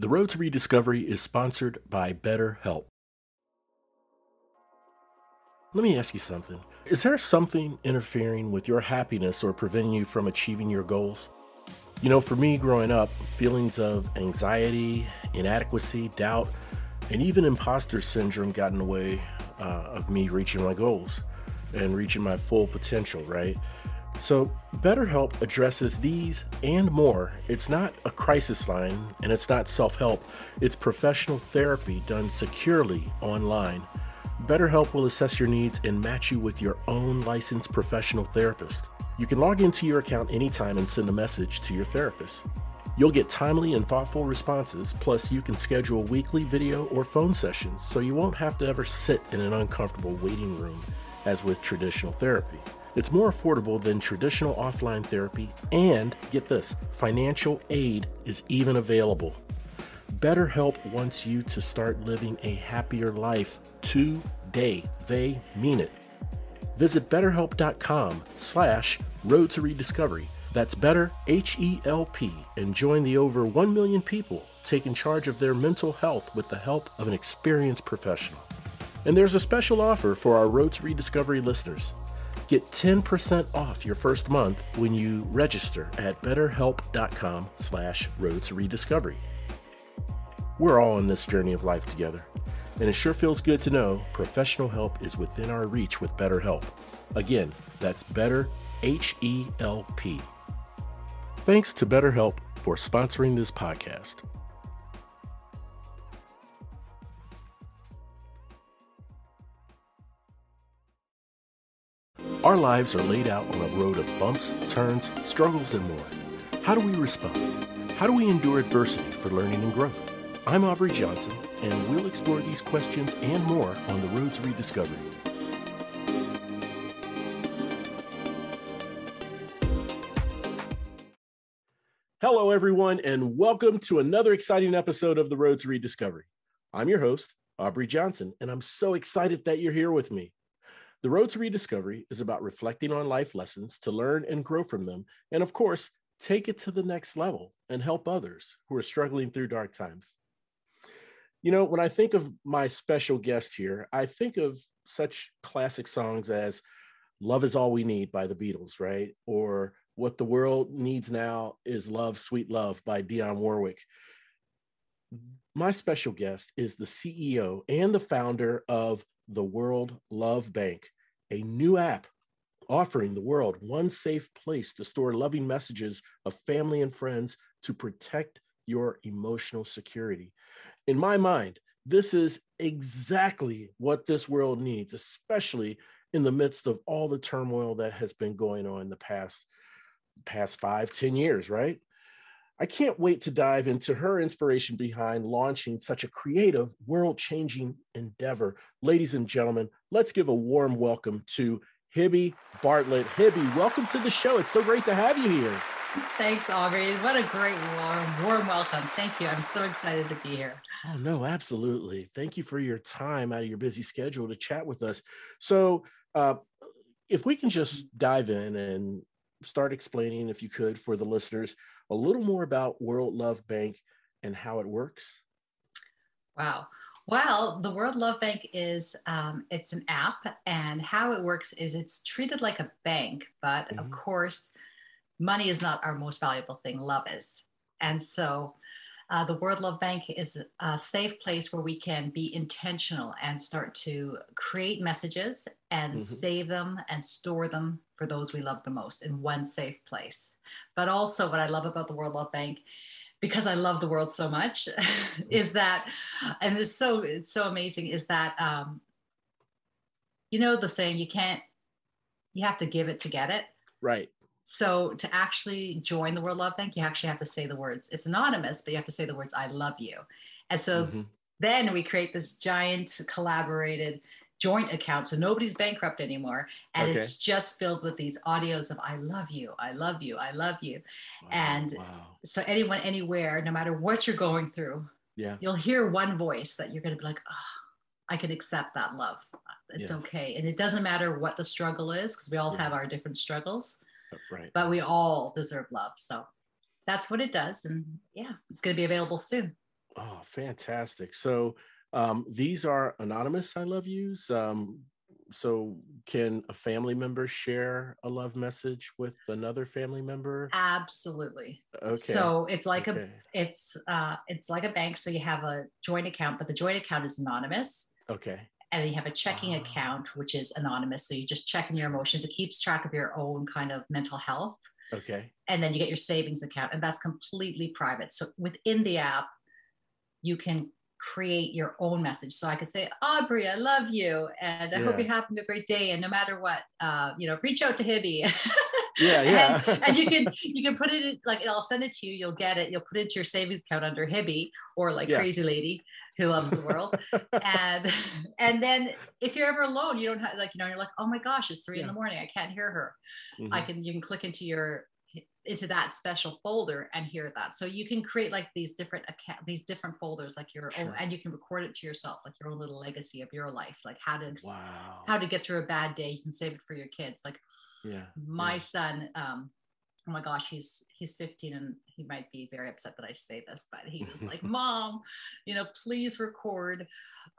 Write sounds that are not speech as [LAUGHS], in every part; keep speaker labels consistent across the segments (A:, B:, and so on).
A: The Road to Rediscovery is sponsored by BetterHelp. Let me ask you something. Is there something interfering with your happiness or preventing you from achieving your goals? You know, for me growing up, feelings of anxiety, inadequacy, doubt, and even imposter syndrome got in the way uh, of me reaching my goals and reaching my full potential, right? So, BetterHelp addresses these and more. It's not a crisis line and it's not self help, it's professional therapy done securely online. BetterHelp will assess your needs and match you with your own licensed professional therapist. You can log into your account anytime and send a message to your therapist. You'll get timely and thoughtful responses, plus, you can schedule weekly video or phone sessions so you won't have to ever sit in an uncomfortable waiting room as with traditional therapy. It's more affordable than traditional offline therapy, and get this financial aid is even available. BetterHelp wants you to start living a happier life today. They mean it. Visit betterhelp.com slash road to rediscovery. That's better, H-E-L-P, and join the over 1 million people taking charge of their mental health with the help of an experienced professional. And there's a special offer for our Road to Rediscovery listeners. Get 10% off your first month when you register at betterhelp.com slash road to rediscovery. We're all on this journey of life together, and it sure feels good to know professional help is within our reach with BetterHelp. Again, that's better H E L P. Thanks to BetterHelp for sponsoring this podcast. Our lives are laid out on a road of bumps, turns, struggles, and more. How do we respond? How do we endure adversity for learning and growth? I'm Aubrey Johnson, and we'll explore these questions and more on the road to rediscovery. Hello, everyone, and welcome to another exciting episode of the Road to Rediscovery. I'm your host, Aubrey Johnson, and I'm so excited that you're here with me. The Road to Rediscovery is about reflecting on life lessons to learn and grow from them, and of course, take it to the next level and help others who are struggling through dark times. You know, when I think of my special guest here, I think of such classic songs as Love is All We Need by the Beatles, right? Or What the World Needs Now is Love, Sweet Love by Dionne Warwick. My special guest is the CEO and the founder of the World Love Bank, a new app offering the world one safe place to store loving messages of family and friends to protect your emotional security. In my mind, this is exactly what this world needs, especially in the midst of all the turmoil that has been going on in the past past five, ten years, right? I can't wait to dive into her inspiration behind launching such a creative, world changing endeavor. Ladies and gentlemen, let's give a warm welcome to Hibby Bartlett. Hibby, welcome to the show. It's so great to have you here.
B: Thanks, Aubrey. What a great warm, warm welcome. Thank you. I'm so excited to be here.
A: Oh, no, absolutely. Thank you for your time out of your busy schedule to chat with us. So, uh, if we can just dive in and start explaining, if you could, for the listeners, a little more about World Love Bank and how it works?
B: Wow. Well, the World Love Bank is um, it's an app, and how it works is it's treated like a bank, but mm-hmm. of course, money is not our most valuable thing. Love is, and so uh, the World Love Bank is a safe place where we can be intentional and start to create messages and mm-hmm. save them and store them for those we love the most in one safe place. But also, what I love about the World Love Bank because I love the world so much [LAUGHS] is that, and it's so it's so amazing is that um, you know the saying you can't you have to give it to get it.
A: Right.
B: So to actually join the World Love Bank, you actually have to say the words. It's anonymous, but you have to say the words "I love you," and so mm-hmm. then we create this giant collaborated joint account so nobody's bankrupt anymore and okay. it's just filled with these audios of i love you i love you i love you wow, and wow. so anyone anywhere no matter what you're going through
A: yeah
B: you'll hear one voice that you're going to be like oh, i can accept that love it's yeah. okay and it doesn't matter what the struggle is because we all yeah. have our different struggles
A: right
B: but we all deserve love so that's what it does and yeah it's going to be available soon
A: Oh, fantastic. So um, these are anonymous I love yous. Um, so can a family member share a love message with another family member?
B: Absolutely.
A: Okay.
B: So it's like
A: Okay.
B: a it's uh it's like a bank. So you have a joint account, but the joint account is anonymous.
A: Okay.
B: And then you have a checking
A: Ah.
B: account, which is anonymous. So you just checking your emotions. It keeps track of your own kind of mental health.
A: Okay.
B: and then you get your savings account and that's completely private so within the app you can create your own message so i could say aubrey i love you and i hope you're having a great day and no matter what uh, you know reach out to hibby [LAUGHS]
A: Yeah, yeah.
B: and, and you can [LAUGHS] you can put it in, like i'll send it to you you'll get it you'll put it into your savings account under hibby or like
A: Yeah.
B: crazy lady who loves the world and and then if you're ever alone you don't have like you know you're like oh my gosh it's three in the morning i can't hear her I
A: Mhm.
B: can you can click into your into that special folder and hear that. So you can create like these different account these different folders like your own and you can record it to yourself like your own little legacy of your life like how to
A: Wow.
B: how to get through a bad day. You can save it for your kids. Like
A: yeah.
B: my
A: yeah.
B: son um oh my gosh he's he's 15 and he might be very upset that i say this but he was like [LAUGHS] mom you know please record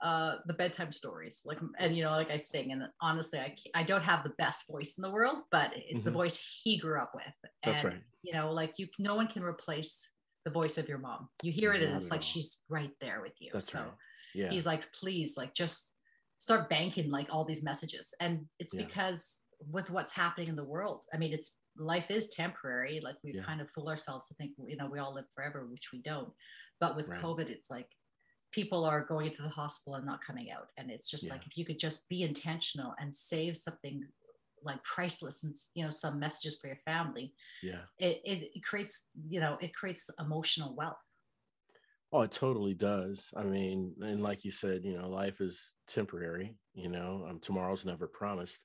B: uh the bedtime stories like and you know like i sing and honestly i i don't have the best voice in the world but it's the
A: Mhm.
B: voice he grew up with and
A: That's right.
B: you know like you no one can replace the voice of your mom you hear it and it's like
A: all.
B: she's right there with you
A: That's
B: so
A: right. Yeah.
B: he's like please like just start banking like all these messages and it's
A: Yeah.
B: because with what's happening in the world i mean it's life is temporary like we
A: Yeah.
B: kind of fool ourselves to think you know we all live forever which we don't but with
A: Right.
B: covid it's like people are going into the hospital and not coming out and it's just
A: Yeah.
B: like if you could just be intentional and save something like priceless and you know some messages for your family
A: yeah.
B: it, it, it creates you know it creates emotional wealth
A: Oh, it totally does. I mean, and like you said, you know, life is temporary, you know, um, tomorrow's never promised.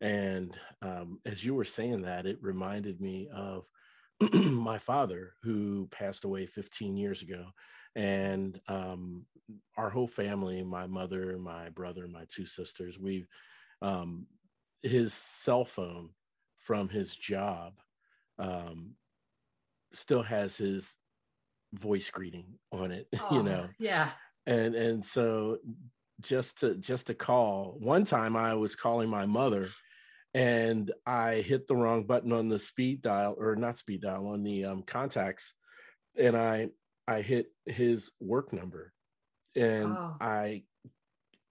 A: And um, as you were saying that, it reminded me of [CLEARS THROAT] my father who passed away 15 years ago. And um, our whole family, my mother, my brother, my two sisters, we, um, his cell phone from his job um, still has his voice greeting on it, [LAUGHS] you
B: Oh,
A: know
B: yeah
A: and and so just to just to call one time i was calling my mother and i hit the wrong button on the speed dial or not speed dial on the um, contacts and i i hit his work number and
B: Oh.
A: i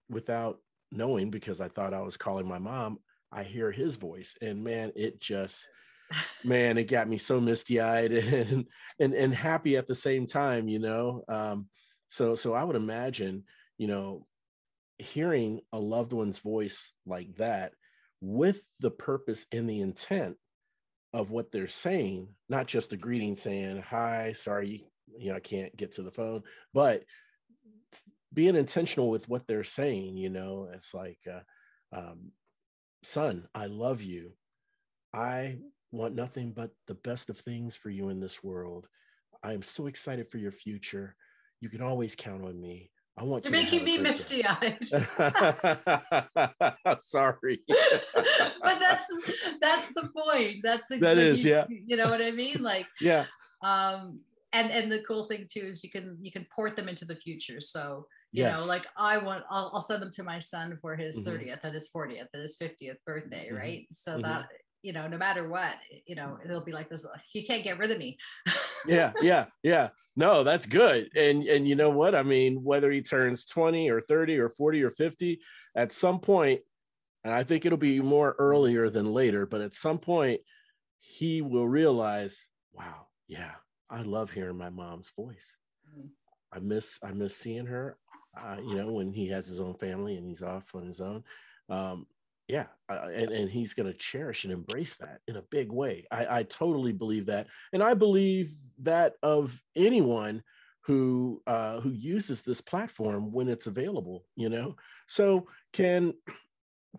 A: without knowing because i thought i was calling my mom i hear his voice and man it just [LAUGHS] man it got me so misty-eyed [LAUGHS] and and and happy at the same time you know um so so i would imagine you know hearing a loved one's voice like that with the purpose and the intent of what they're saying not just a greeting saying hi sorry you know i can't get to the phone but being intentional with what they're saying you know it's like uh, um, son i love you. I want nothing but the best of things for you in this world. I am so excited for your future. You can always count on me i want
B: you're
A: you
B: making me misty-eyed [LAUGHS]
A: sorry. [LAUGHS]
B: But that's that's the point. That's
A: That
B: exactly
A: is, yeah.
B: you know what i mean? Like
A: yeah.
B: um and and the cool thing too is you can you can port them into the future. So you
A: yes.
B: know like i want I'll, I'll send them to my son for his
A: Mhm.
B: 30th and his 40th and his 50th birthday
A: Mhm.
B: right? So
A: Mhm.
B: that you know no matter what you know it'll be like this he can't get rid of me [LAUGHS]
A: yeah yeah yeah. No that's good. And and you know what? I mean whether he turns 20 or 30 or 40 or 50 at some point and i think it'll be more earlier than later but at some point he will realize wow yeah i love hearing my mom's voice.
B: Mm.
A: i miss i miss seeing her uh, you know when he has his own family and he's off on his own. Um yeah uh, and, and he's going to cherish and embrace that in a big way. I, I totally believe that and i believe that of anyone who uh who uses this platform when it's available you know? So can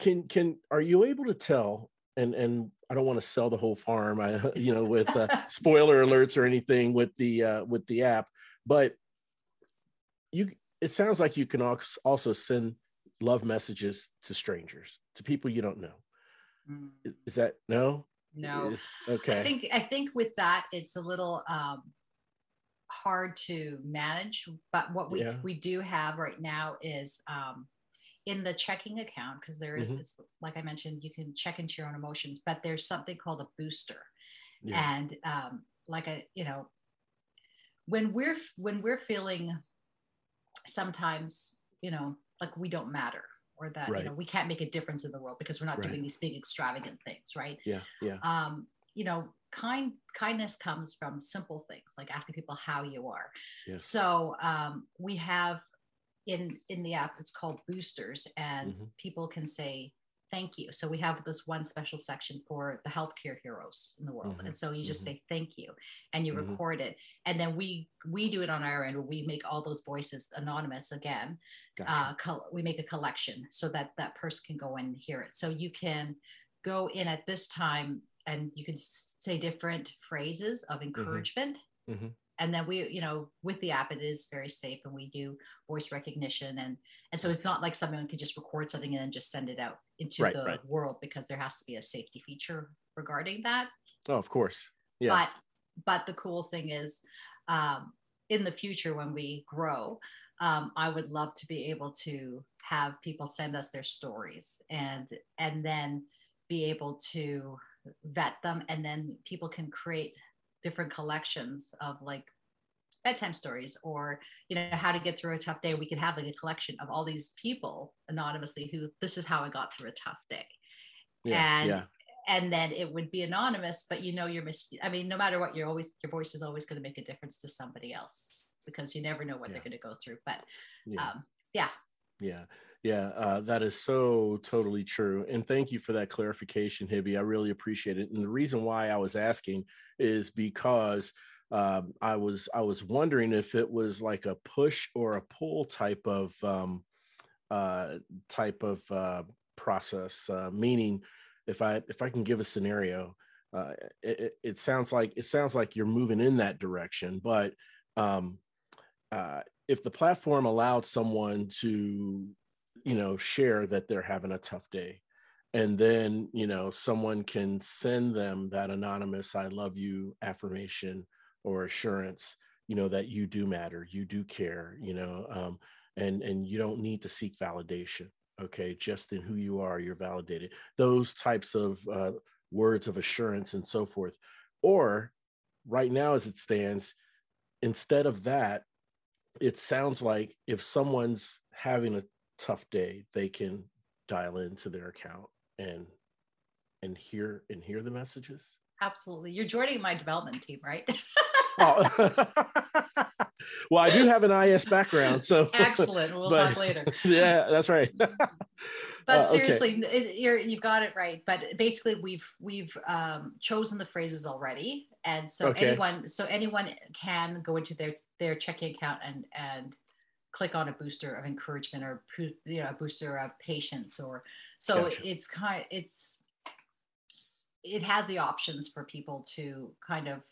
A: can can are you able to tell and and i don't want to sell the whole farm i [LAUGHS] you know with uh, [LAUGHS] spoiler alerts or anything with the uh with the app but you it sounds like you can als- also send love messages to strangers to people you don't know
B: Mm.
A: is, that no
B: no
A: okay
B: I think I think with that it's a little um, hard to manage. But what we
A: Yeah.
B: we do have right now is um, in the checking account because there is-
A: Mhm.
B: it's like I mentioned, you can check into your own emotions, but there's something called a booster
A: Yeah.
B: and um, like a you know when we're when we're feeling sometimes you know like we don't matter or that
A: Right.
B: you know we can't make a difference in the world because we're not
A: Right.
B: doing these big extravagant things right
A: Yeah. Yeah.
B: um, you know kind kindness comes from simple things like asking people how you are
A: Yes.
B: so um, we have in in the app it's called boosters and
A: Mhm.
B: people can say thank you so we have this one special section for the healthcare heroes in the world
A: Mhm.
B: and so you just
A: Mhm.
B: say thank you and you
A: Mhm.
B: record it and then we we do it on our end where we make all those voices anonymous again
A: Gotcha.
B: uh, col- we make a collection so that that person can go in and hear it. So you can go in at this time and you can say different phrases of encouragement.
A: Mhm.
B: And then we, you know, with the app, it is very safe and we do voice recognition. And, and so it's not like someone can just record something and then just send it out into
A: Right,
B: the
A: right.
B: world because there has to be a safety feature regarding that
A: oh, of course. Yeah.
B: but but the cool thing is um, in the future when we grow um, i would love to be able to have people send us their stories and and then be able to vet them and then people can create different collections of like bedtime stories or you know how to get through a tough day we could have like a collection of all these people anonymously who this is how i got through a tough day
A: yeah.
B: and
A: yeah.
B: and then it would be anonymous but you know you're mis- i mean no matter what you're always your voice is always going to make a difference to somebody else because you never know what they're going to go through but
A: Yeah.
B: um yeah
A: Yeah, yeah, uh, that is so totally true. And thank you for that clarification, Hibby. I really appreciate it. And the reason why I was asking is because um, I was I was wondering if it was like a push or a pull type of um, uh, type of uh, process. Uh, meaning, if I if I can give a scenario, uh, it, it- it sounds like it sounds like you're moving in that direction, but um, uh, if the platform allowed someone to you know share that they're having a tough day and then you know someone can send them that anonymous i love you affirmation or assurance you know that you do matter you do care you know um, and and you don't need to seek validation okay? Just in who you are you're validated. Those types of uh, words of assurance and so forth. Or right now as it stands instead of that it sounds like if someone's having a tough day they can dial into their account and and hear and hear the messages.
B: Absolutely. You're joining my development team right?
A: Oh. [LAUGHS] Well i do have an is background so.
B: Excellent. We'll
A: But-
B: talk later. [LAUGHS]
A: Yeah that's right. [LAUGHS]
B: But
A: Uh, okay.
B: seriously it, you're, you've got it right. But basically we've we've um, chosen the phrases already. And so
A: Okay.
B: anyone so anyone can go into their their checking account and and click on a booster of encouragement or you know a booster of patience or so
A: Gotcha.
B: it's kind it's it has the options for people to kind of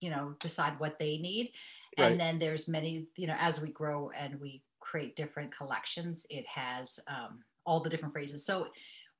B: you know decide what they need
A: Right.
B: and then there's many you know as we grow and we create different collections it has um, all the different phrases so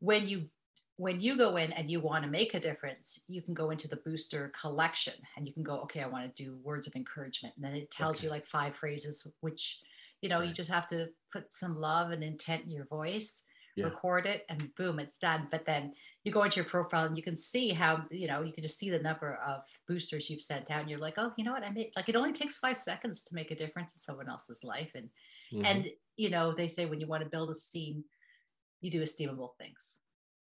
B: when you when you go in and you want to make a difference you can go into the booster collection and you can go okay i want to do words of encouragement. And then it tells you like five phrases which you know you just have to put some love and intent in your voice
A: Yeah.
B: record it and boom it's done. But then you go into your profile and you can see how you know you can just see the number of boosters you've sent out and you're like oh you know what? I made like it only takes five seconds to make a difference in someone else's life. And
A: Mhm.
B: and you know they say when you want to build esteem you do esteemable things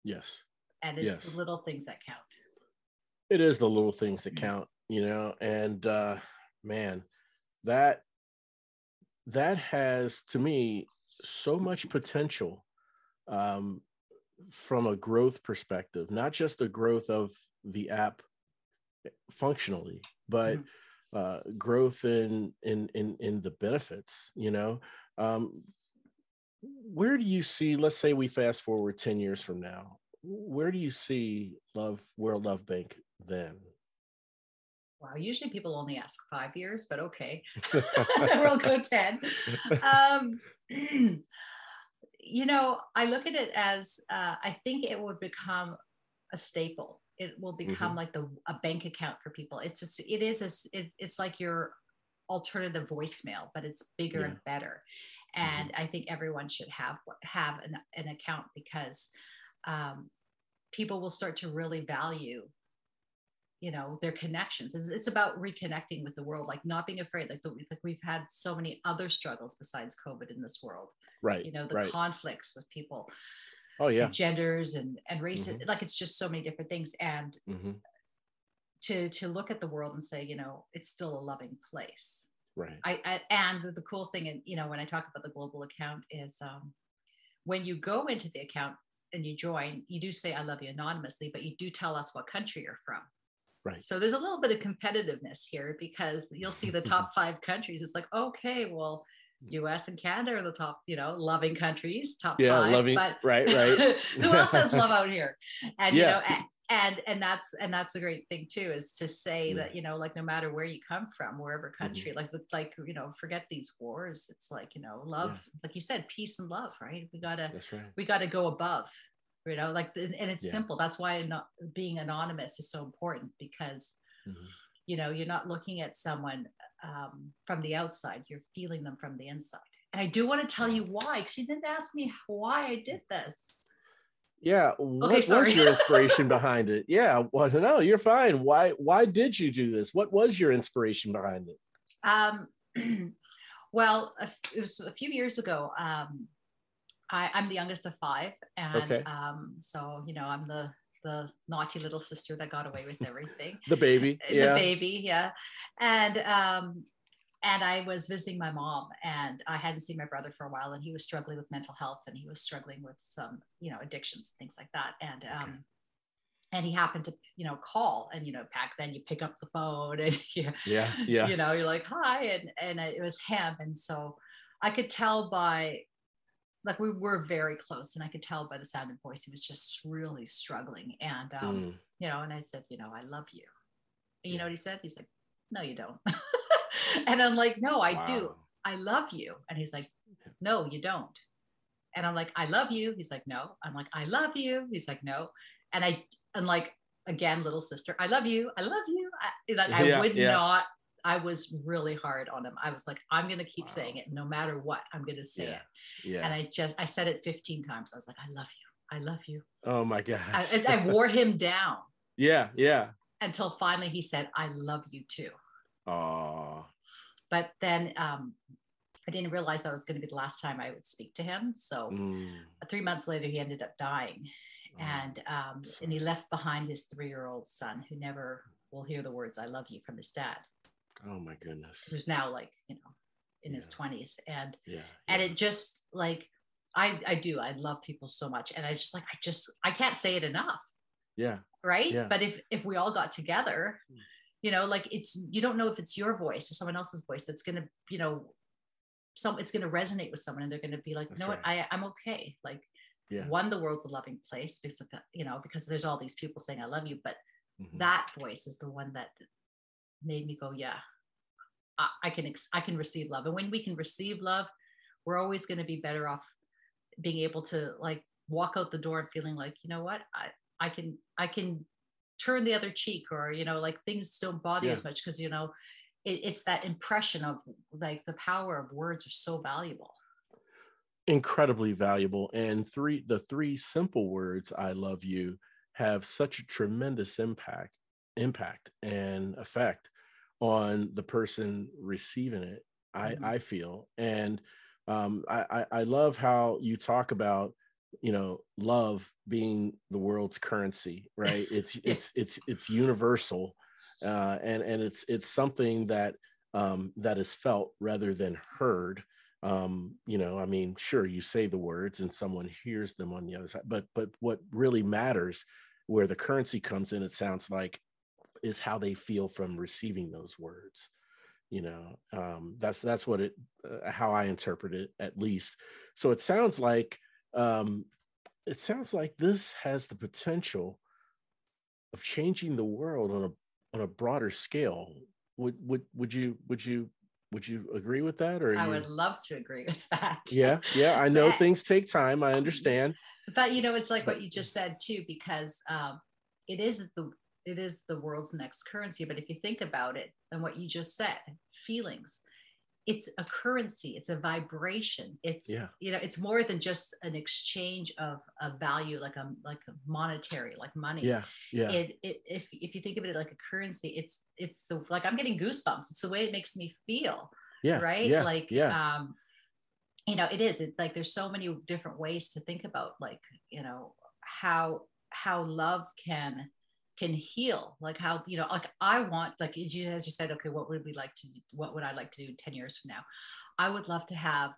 A: yes
B: and it's
A: Yes.
B: the little things that count
A: it is the little things that
B: Mhm.
A: count you know and uh man that that has to me so much potential um from a growth perspective not just the growth of the app functionally but
B: Mhm.
A: uh growth in in in in the benefits you know um where do you see let's say we fast forward 10 years from now where do you see love world love bank then
B: wow usually people only ask five years but okay [LAUGHS] [LAUGHS] we'll go 10 [LAUGHS] um, [CLEARS THROAT] you know i look at it as uh, i think it would become a staple it will become mm-hmm. like the a bank account for people it's just, it is a, it, it's like your alternative voicemail but it's bigger yeah. and better mm-hmm. And mm-hmm. i think everyone should have have an, an account because um, people will start to really value you know their connections it's, it's, about reconnecting with the world like not being afraid like, the, like we've had so many other struggles besides covid in this world
A: right
B: you know the
A: right.
B: conflicts with people
A: oh yeah
B: and genders and and races mm-hmm. like it's just so many different things and mm-hmm. to to look at the world and say you know it's still a loving place
A: right
B: I, I and the cool thing and you know when i talk about the global account is um when you go into the account and you join you do say i love you anonymously but you do tell us what country you're from
A: Right.
B: So there's a little bit of competitiveness here because you'll see the top [LAUGHS] five countries. It's like, okay, well, US and Canada are the top, you know, loving countries, top
A: yeah,
B: five.
A: Loving, but right, right. [LAUGHS]
B: who else has [LAUGHS] love out here? And yeah. you know, and, and that's and that's a great thing too, is to say yeah. that, you know, like no matter where you come from, wherever mm-hmm. country, mm-hmm. like like you know, forget these wars. It's like, you know, love, yeah. like you said, peace and love, right? We gotta right. we gotta go above you know like and it's yeah. simple that's why not being anonymous is so important because mm-hmm. you know you're not looking at someone um, from the outside you're feeling them from the inside and i do want to tell you why because you didn't ask me why i did this
A: yeah what okay, was your [LAUGHS] inspiration behind it yeah well no you're fine why why did you do this what was your inspiration behind it
B: um [CLEARS THROAT] well it was a few years ago um I, am the youngest of five, and okay. um, so you know I'm the the naughty little sister that got away with everything.
A: the baby, [LAUGHS] yeah.
B: the baby, yeah. And um, and I was visiting my mom, and I hadn't seen my brother for a while, and he was struggling with mental health, and he was struggling with some you know addictions and things like that, and um, okay. and he happened to you know call, and you know back then you pick up the phone, [LAUGHS] and
A: you, yeah, yeah,
B: you know you're like hi, and and it was him, and so I could tell by like we were very close and i could tell by the sound of voice he was just really struggling. And um, mm. you know and i said you know i love you. And you yeah. know what he said? He's like no you don't [LAUGHS] [LAUGHS] and i'm like no i wow. do i love you and he's like no you don't and i'm like i love you he's like no i'm like i love you he's like no and i and like again little sister i love you i love you I, like yeah, i would yeah. not I was really hard on him. I was like, I'm going to keep wow. saying it no matter what. I'm going to say
A: yeah.
B: it.
A: Yeah.
B: And I just, I said it 15 times. I was like, I love you. I love you.
A: Oh my God.
B: I, I [LAUGHS] wore him down.
A: Yeah. Yeah.
B: Until finally he said, I love you too.
A: Oh.
B: But then um, I didn't realize that was going to be the last time I would speak to him. So mm. three months later, he ended up dying. Oh. And um, and he left behind his three-year-old son who never will hear the words "I love you" from his dad.
A: Oh my goodness.
B: Who's now like, you know, in yeah. his 20s. And
A: yeah, yeah,
B: and it just like I I do. I love people so much. And I just like I just I can't say it enough.
A: Yeah.
B: Right.
A: Yeah.
B: But if if we all got together, hmm. You know, like it's you don't know if it's your voice or someone else's voice that's gonna, you know, some it's gonna resonate with someone and they're gonna be like, you know right. what, I I'm okay. Like
A: yeah.
B: one, the world's a loving place because of you know, because there's all these people saying I love you, but mm-hmm. that voice is the one that made me go, yeah, I, I can ex- I can receive love. And when we can receive love, we're always going to be better off being able to like walk out the door and feeling like, you know what, I I can I can turn the other cheek, or you know, like things don't bother yeah. as much because you know it, it's that impression of like the power of words are so valuable
A: incredibly valuable and three the three simple words i love you have such a tremendous impact impact and effect on the person receiving it i mm-hmm. i feel and um, I, I love how you talk about you know love being the world's currency right? [LAUGHS] It's it's it's it's universal uh, and and it's it's something that um, that is felt rather than heard. Um, you know i mean sure you say the words and someone hears them on the other side but but what really matters where the currency comes in it sounds like is how they feel from receiving those words you know? Um, that's that's what it uh, how i interpret it at least. So it sounds like um, it sounds like this has the potential of changing the world on a on a broader scale. Would would would you would you would you agree with that or
B: i
A: you...
B: would love to agree with that.
A: Yeah yeah i know but, things take time i understand.
B: But you know it's like what you just said too because um, it is the it is the world's next currency. But if you think about it and what you just said, feelings, it's a currency, it's a vibration. It's yeah. you know, it's more than just an exchange of a value, like a like a monetary, like money.
A: Yeah. Yeah.
B: It, it if if you think of it like a currency, it's it's the like I'm getting goosebumps. It's the way it makes me feel.
A: Yeah.
B: Right.
A: Yeah.
B: Like
A: yeah.
B: um you know it is it like there's so many different ways to think about like you know how how love can can heal like how you know like i want like as you, as you said okay what would we like to what would i like to do 10 years from now? I would love to have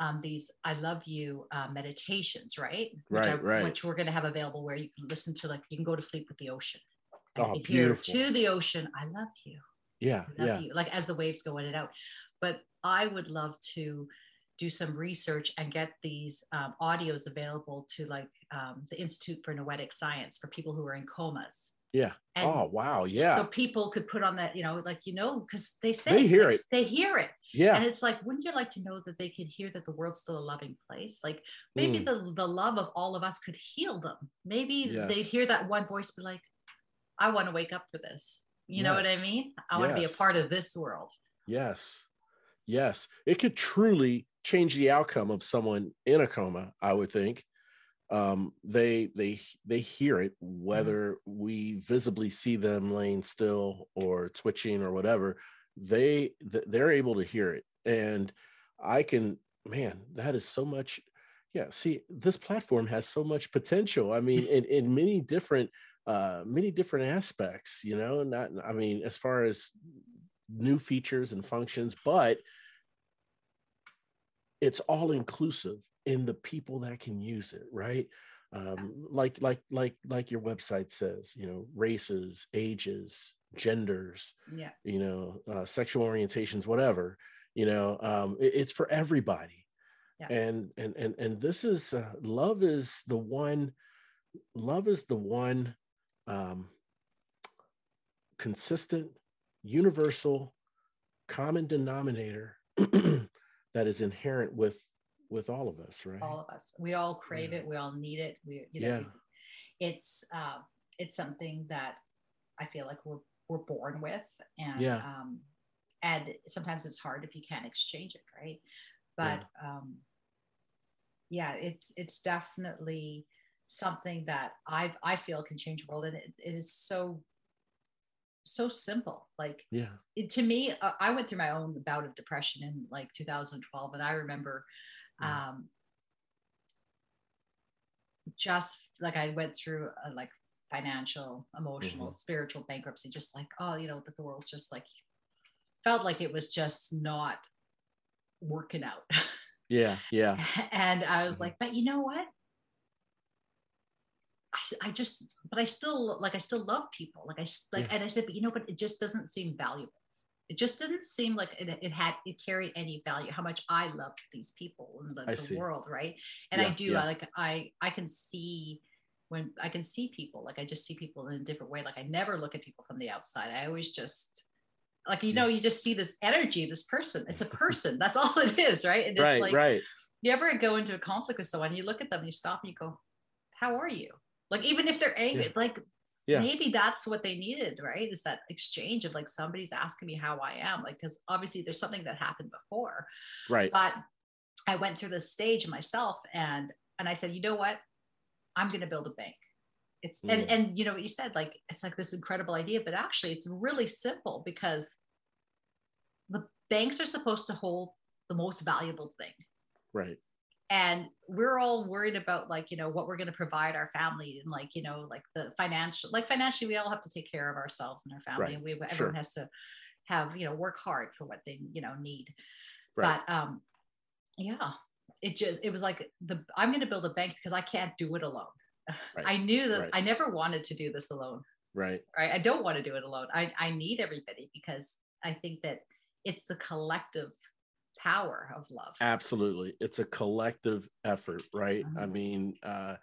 B: um, these i love you uh, meditations right?
A: Which,
B: right,
A: I, right
B: which we're going to have available where you can listen to like you can go to sleep with the ocean.
A: Oh, hear
B: to the ocean i love you.
A: Yeah
B: love
A: yeah.
B: you. like as the waves go in and out. But i would love to do some research and get these um, audios available to like um, the Institute for Noetic Science for people who are in comas.
A: Yeah. And oh wow. Yeah.
B: So people could put on that, you know, like you know, because they say
A: they hear
B: like,
A: it.
B: They hear it.
A: Yeah.
B: And it's like, wouldn't you like to know that they could hear that the world's still a loving place? Like maybe mm. the the love of all of us could heal them. Maybe yes. they'd hear that one voice be like, I want to wake up for this. You yes. know what I mean? I yes. want to be a part of this world.
A: Yes. Yes. It could truly change the outcome of someone in a coma i would think um, they they they hear it whether mm-hmm. we visibly see them laying still or twitching or whatever they they're able to hear it and i can man that is so much yeah see this platform has so much potential i mean in, in many different uh many different aspects you know not i mean as far as new features and functions but it's all inclusive in the people that can use it right? Um, like like like like your website says you know races ages genders
B: yeah.
A: you know uh, sexual orientations whatever you know um, it, it's for everybody. Yeah. and and and and this is uh, love is the one love is the one um, consistent universal common denominator [CLEARS THROAT] that is inherent with with all of us right
B: all of us we all crave yeah. it we all need it we you know yeah. it's uh, it's something that i feel like we're we're born with and
A: yeah.
B: um and sometimes it's hard if you can't exchange it right but yeah. um yeah it's it's definitely something that i i feel can change the world and it, it is so so simple. Like,
A: yeah,
B: it, to me, uh, I went through my own bout of depression in like 2012, and I remember, yeah. um, just like I went through a, like financial, emotional, mm-hmm. spiritual bankruptcy. Just like, oh, you know, that the world's just like felt like it was just not working out. [LAUGHS]
A: yeah, yeah.
B: and I was mm-hmm. like, but you know what? I, just, but I still like, I still love people. Like I, like, yeah. and I said, but you know, but it just doesn't seem valuable. It just doesn't seem like it, it had, it carried any value, how much I love these people in the, the world. Right. And yeah, I do, yeah. I like, I, I can see when I can see people, like I just see people in a different way. Like I never look at people from the outside. I always just, like you know you just see this energy this person it's a [LAUGHS] person that's all it is right and it's
A: right,
B: like
A: right
B: you ever go into a conflict with someone you look at them you stop and you go how are you like even if they're angry, yeah. like yeah. maybe that's what they needed, right? Is that exchange of like somebody's asking me how I am, like because obviously there's something that happened before,
A: right?
B: But I went through this stage myself, and and I said, you know what, I'm going to build a bank. It's mm. and and you know what you said, like it's like this incredible idea, but actually it's really simple because the banks are supposed to hold the most valuable thing,
A: right?
B: And we're all worried about like you know what we're going to provide our family and like you know like the financial like financially we all have to take care of ourselves and our family
A: right.
B: and we everyone
A: sure.
B: has to have you know work hard for what they you know need
A: right.
B: but um yeah it just it was like the i'm going to build a bank because i can't do it alone [LAUGHS] right. i knew that i never wanted to do this alone
A: right
B: right i don't want to do it alone i i need everybody because i think that it's the collective power of love
A: absolutely it's a collective effort right i mm-hmm. mean uh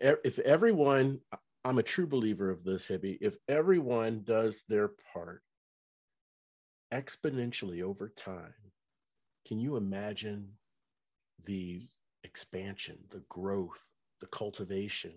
A: if everyone i'm a true believer of this Hibby if everyone does their part exponentially over time can you imagine the expansion the growth the cultivation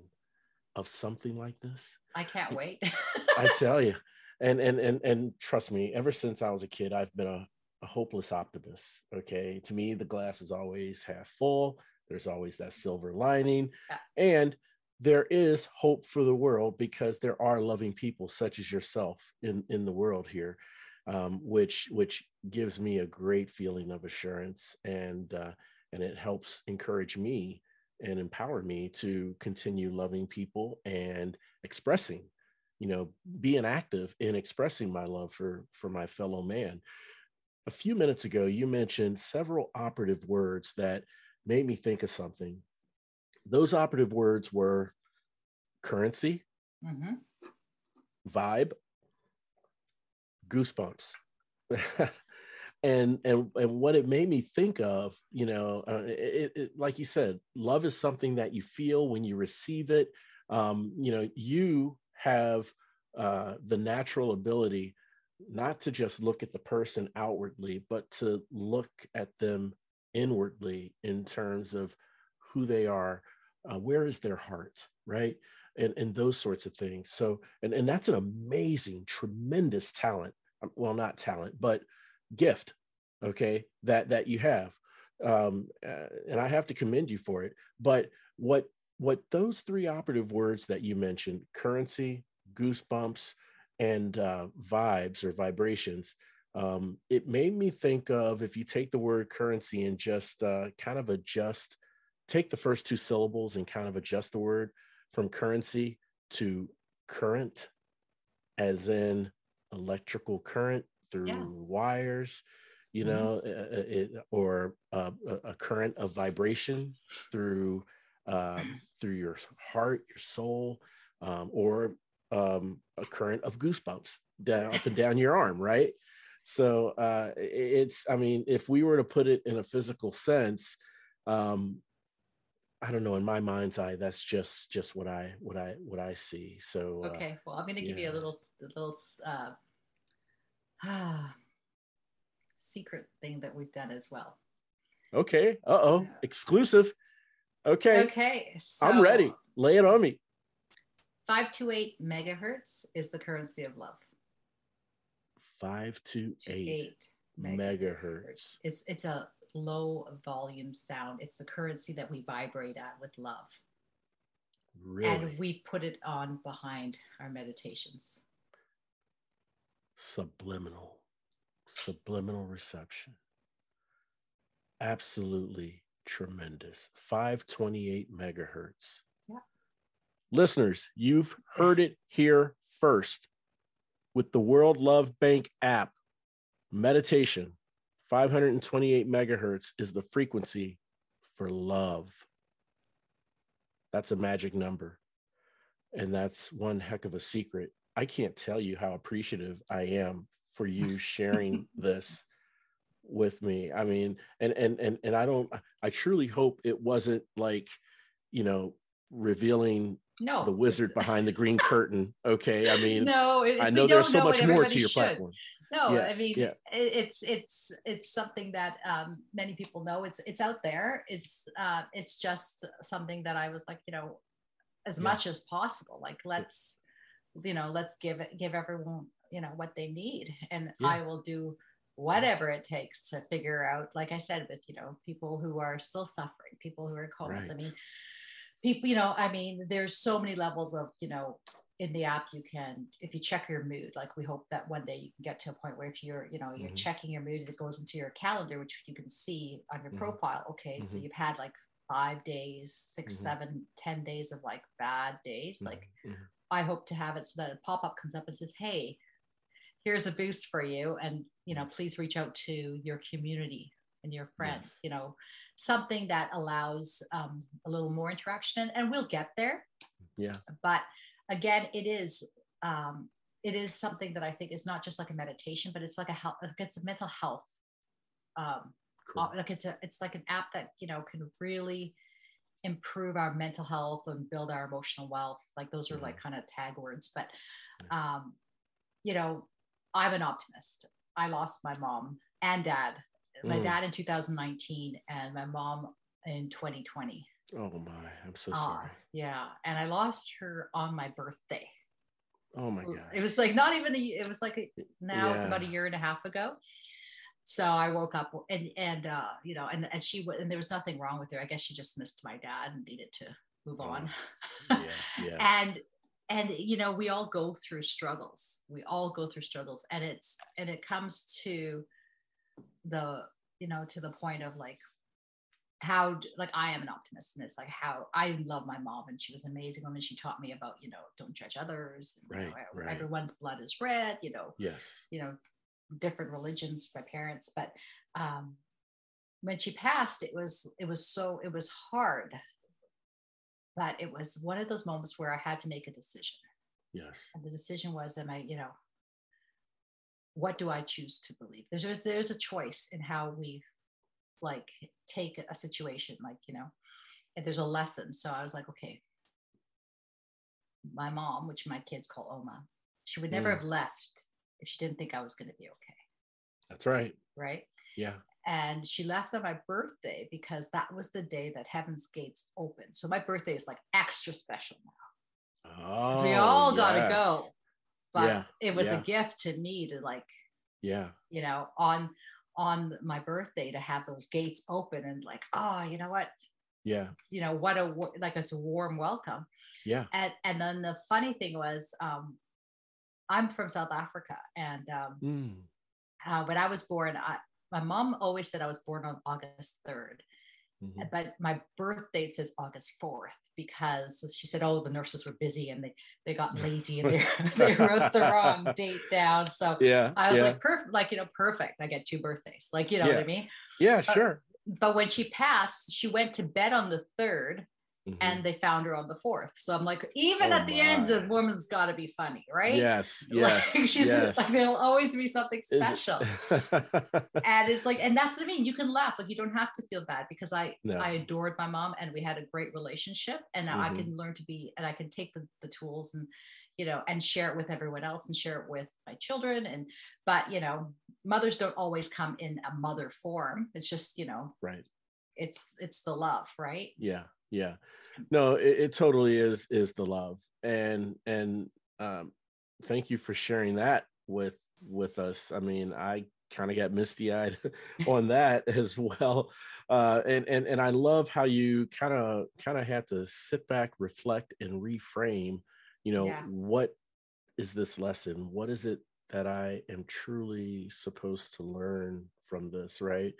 A: of something like this.
B: I can't wait. [LAUGHS]
A: I tell you. And and and and trust me, ever since I was a kid, I've been a, a hopeless optimist. Okay. To me, the glass is always half full. There's always that silver lining. Yeah. And there is hope for the world because there are loving people such as yourself in, in the world here, um, which which gives me a great feeling of assurance and uh, and it helps encourage me and empower me to continue loving people and expressing you know being active in expressing my love for for my fellow man a few minutes ago you mentioned several operative words that made me think of something. Those operative words were currency mm-hmm. vibe goosebumps. [LAUGHS] And and and what it made me think of you know uh, it, it, like you said love is something that you feel when you receive it. Um, you know you have uh, the natural ability not to just look at the person outwardly but to look at them inwardly in terms of who they are uh, where is their heart right? And and those sorts of things. So and and that's an amazing tremendous talent. Um, well not talent but gift okay that that you have. Um uh, and i have to commend you for it but what what those three operative words that you mentioned currency goosebumps and uh, vibes or vibrations um, it made me think of if you take the word currency and just uh, kind of adjust take the first two syllables and kind of adjust the word from currency to current as in electrical current through yeah. wires you mm-hmm. know mm-hmm. it, or a, a, current of vibration through um, [CLEARS THROAT] through your heart your soul um, or um, a current of goosebumps down up and down your arm right so uh, it's i mean if we were to put it in a physical sense um, I don't know. In my mind's eye, that's just just what I what I what I see. So
B: uh, okay, uh, well, I'm going to give yeah. you a little a little uh, [SIGHS] secret thing that we've done as well.
A: Okay. Uh oh. Exclusive. Okay.
B: Okay.
A: So I'm ready. Lay it on me.
B: 528 megahertz is the currency of love.
A: 528 megahertz. megahertz.
B: It's it's a low volume sound. It's the currency that we vibrate at with love. Really? And we put it on behind our meditations.
A: Subliminal, subliminal reception. Absolutely tremendous. 528 megahertz. Listeners, you've heard it here first with the World Love Bank app. Meditation 528 megahertz is the frequency for love. That's a magic number. And that's one heck of a secret. I can't tell you how appreciative I am for you [LAUGHS] sharing this with me. I mean, and and and and I don't I truly hope it wasn't like, you know, revealing no the wizard [LAUGHS] behind the green curtain. Okay. I mean,
B: no,
A: I know there's so know much more to your should. platform
B: no yeah, i mean yeah. it's it's it's something that um, many people know it's it's out there it's uh, it's just something that i was like you know as yeah. much as possible like let's you know let's give it give everyone you know what they need and i will do whatever it takes to figure out like i said with you know people who are still suffering people who are comas right. i mean people you know i mean there's so many levels of you know in the app you can if you check your mood like we hope that one day you can get to a point where if you're you know you're mm-hmm. checking your mood it goes into your calendar which you can see on your mm-hmm. profile okay mm-hmm. so you've had like five days 6 mm-hmm. seven ten days of like bad days mm-hmm. like mm-hmm. i hope to have it so that a pop-up comes up and says hey here's a boost for you and you know please reach out to your community and your friends yes. you know something that allows um, a little more interaction and we'll get there
A: yeah
B: but again, it is um, it is something that I think is not just like a meditation, but it's like a health, it's a mental health. Um, cool. Like it's a, it's like an app that you know can really improve our mental health and build our emotional wealth. Like those are mm-hmm. like kind of tag words, but um, you know, I'm an optimist. I lost my mom and dad. My mm. dad in 2019 and my mom in 2020.
A: Oh my, I'm so
B: Uh,
A: sorry.
B: yeah, and I lost her on my birthday.
A: Oh my god.
B: It was like not even a. It was like a, now it's about a year and a half ago. So I woke up and and uh, you know and and she and there was nothing wrong with her. I guess she just missed my dad and needed to move on.
A: yeah, [LAUGHS] yeah.
B: and and you know we all go through struggles. We all go through struggles, and it's and it comes to the you know to the point of like how like I am an optimist and it's like how I love my mom and she was an amazing woman. She taught me about, you know, don't judge others. and, you know,
A: Right, right.
B: Everyone's blood is red, you know,
A: yes.
B: you know, different religions for my parents. But um when she passed, it was it was so it was hard. But it was one of those moments where I had to make a decision.
A: Yes.
B: And the decision was, am I, you know, what do I choose to believe? There's there's, there's a choice in how we like take a situation, like, you know, and there's a lesson. So I was like, okay, my mom, which my kids call Oma, she would never
A: Mm.
B: have left if she didn't think I was going to be okay.
A: That's right.
B: Right.
A: Yeah.
B: And she left on my birthday because that was the day that Heaven's Gates opened. So my birthday is like extra special now.
A: Oh,
B: we all got to go. But
A: Yeah,
B: it was
A: yeah.
B: a gift to me to like
A: Yeah.
B: you know on on my birthday to have those gates open and like oh you know what
A: Yeah.
B: you know what a like it's a warm welcome
A: Yeah.
B: and and then the funny thing was um i'm from south africa and um
A: Mm.
B: uh, when i was born I, my mom always said i was born on august 3rd
A: Mhm.
B: but my birth date says august 4th because she said oh the nurses were busy and they they got [LAUGHS] lazy and they, [LAUGHS] they wrote the wrong [LAUGHS] date down so
A: Yeah.
B: I was
A: yeah.
B: like, perfect, like, you know, perfect. I get two birthdays. Like, you know what I mean?
A: yeah,
B: uh,
A: sure.
B: But when she passed, she went to bed on the third
A: Mhm.
B: and they found her on the fourth. So I'm like, even
A: Oh
B: at the end, the woman's got to be funny, right?
A: Yes. [LAUGHS] Yes. [LAUGHS]
B: Like she's
A: yes.
B: like, there'll always be something special. [LAUGHS] and it's like, and that's what I mean. You can laugh. Like, you don't have to feel bad because I,
A: No.
B: I adored my mom and we had a great relationship. And now I
A: Mhm.
B: can learn to be, and I can take the, the tools and, you know, and share it with everyone else and share it with my children. And, but, you know, mothers don't always come in a mother form. It's just, you know,
A: right.
B: it's, it's the love, right?
A: yeah yeah. No it, it totally is is the love and and um thank you for sharing that with with us. I mean i kind of got misty eyed [LAUGHS] on that as well uh and and and i love how you kind of kind of had to sit back reflect and reframe you know
B: Yeah.
A: what is this lesson? What is it that i am truly supposed to learn from this right?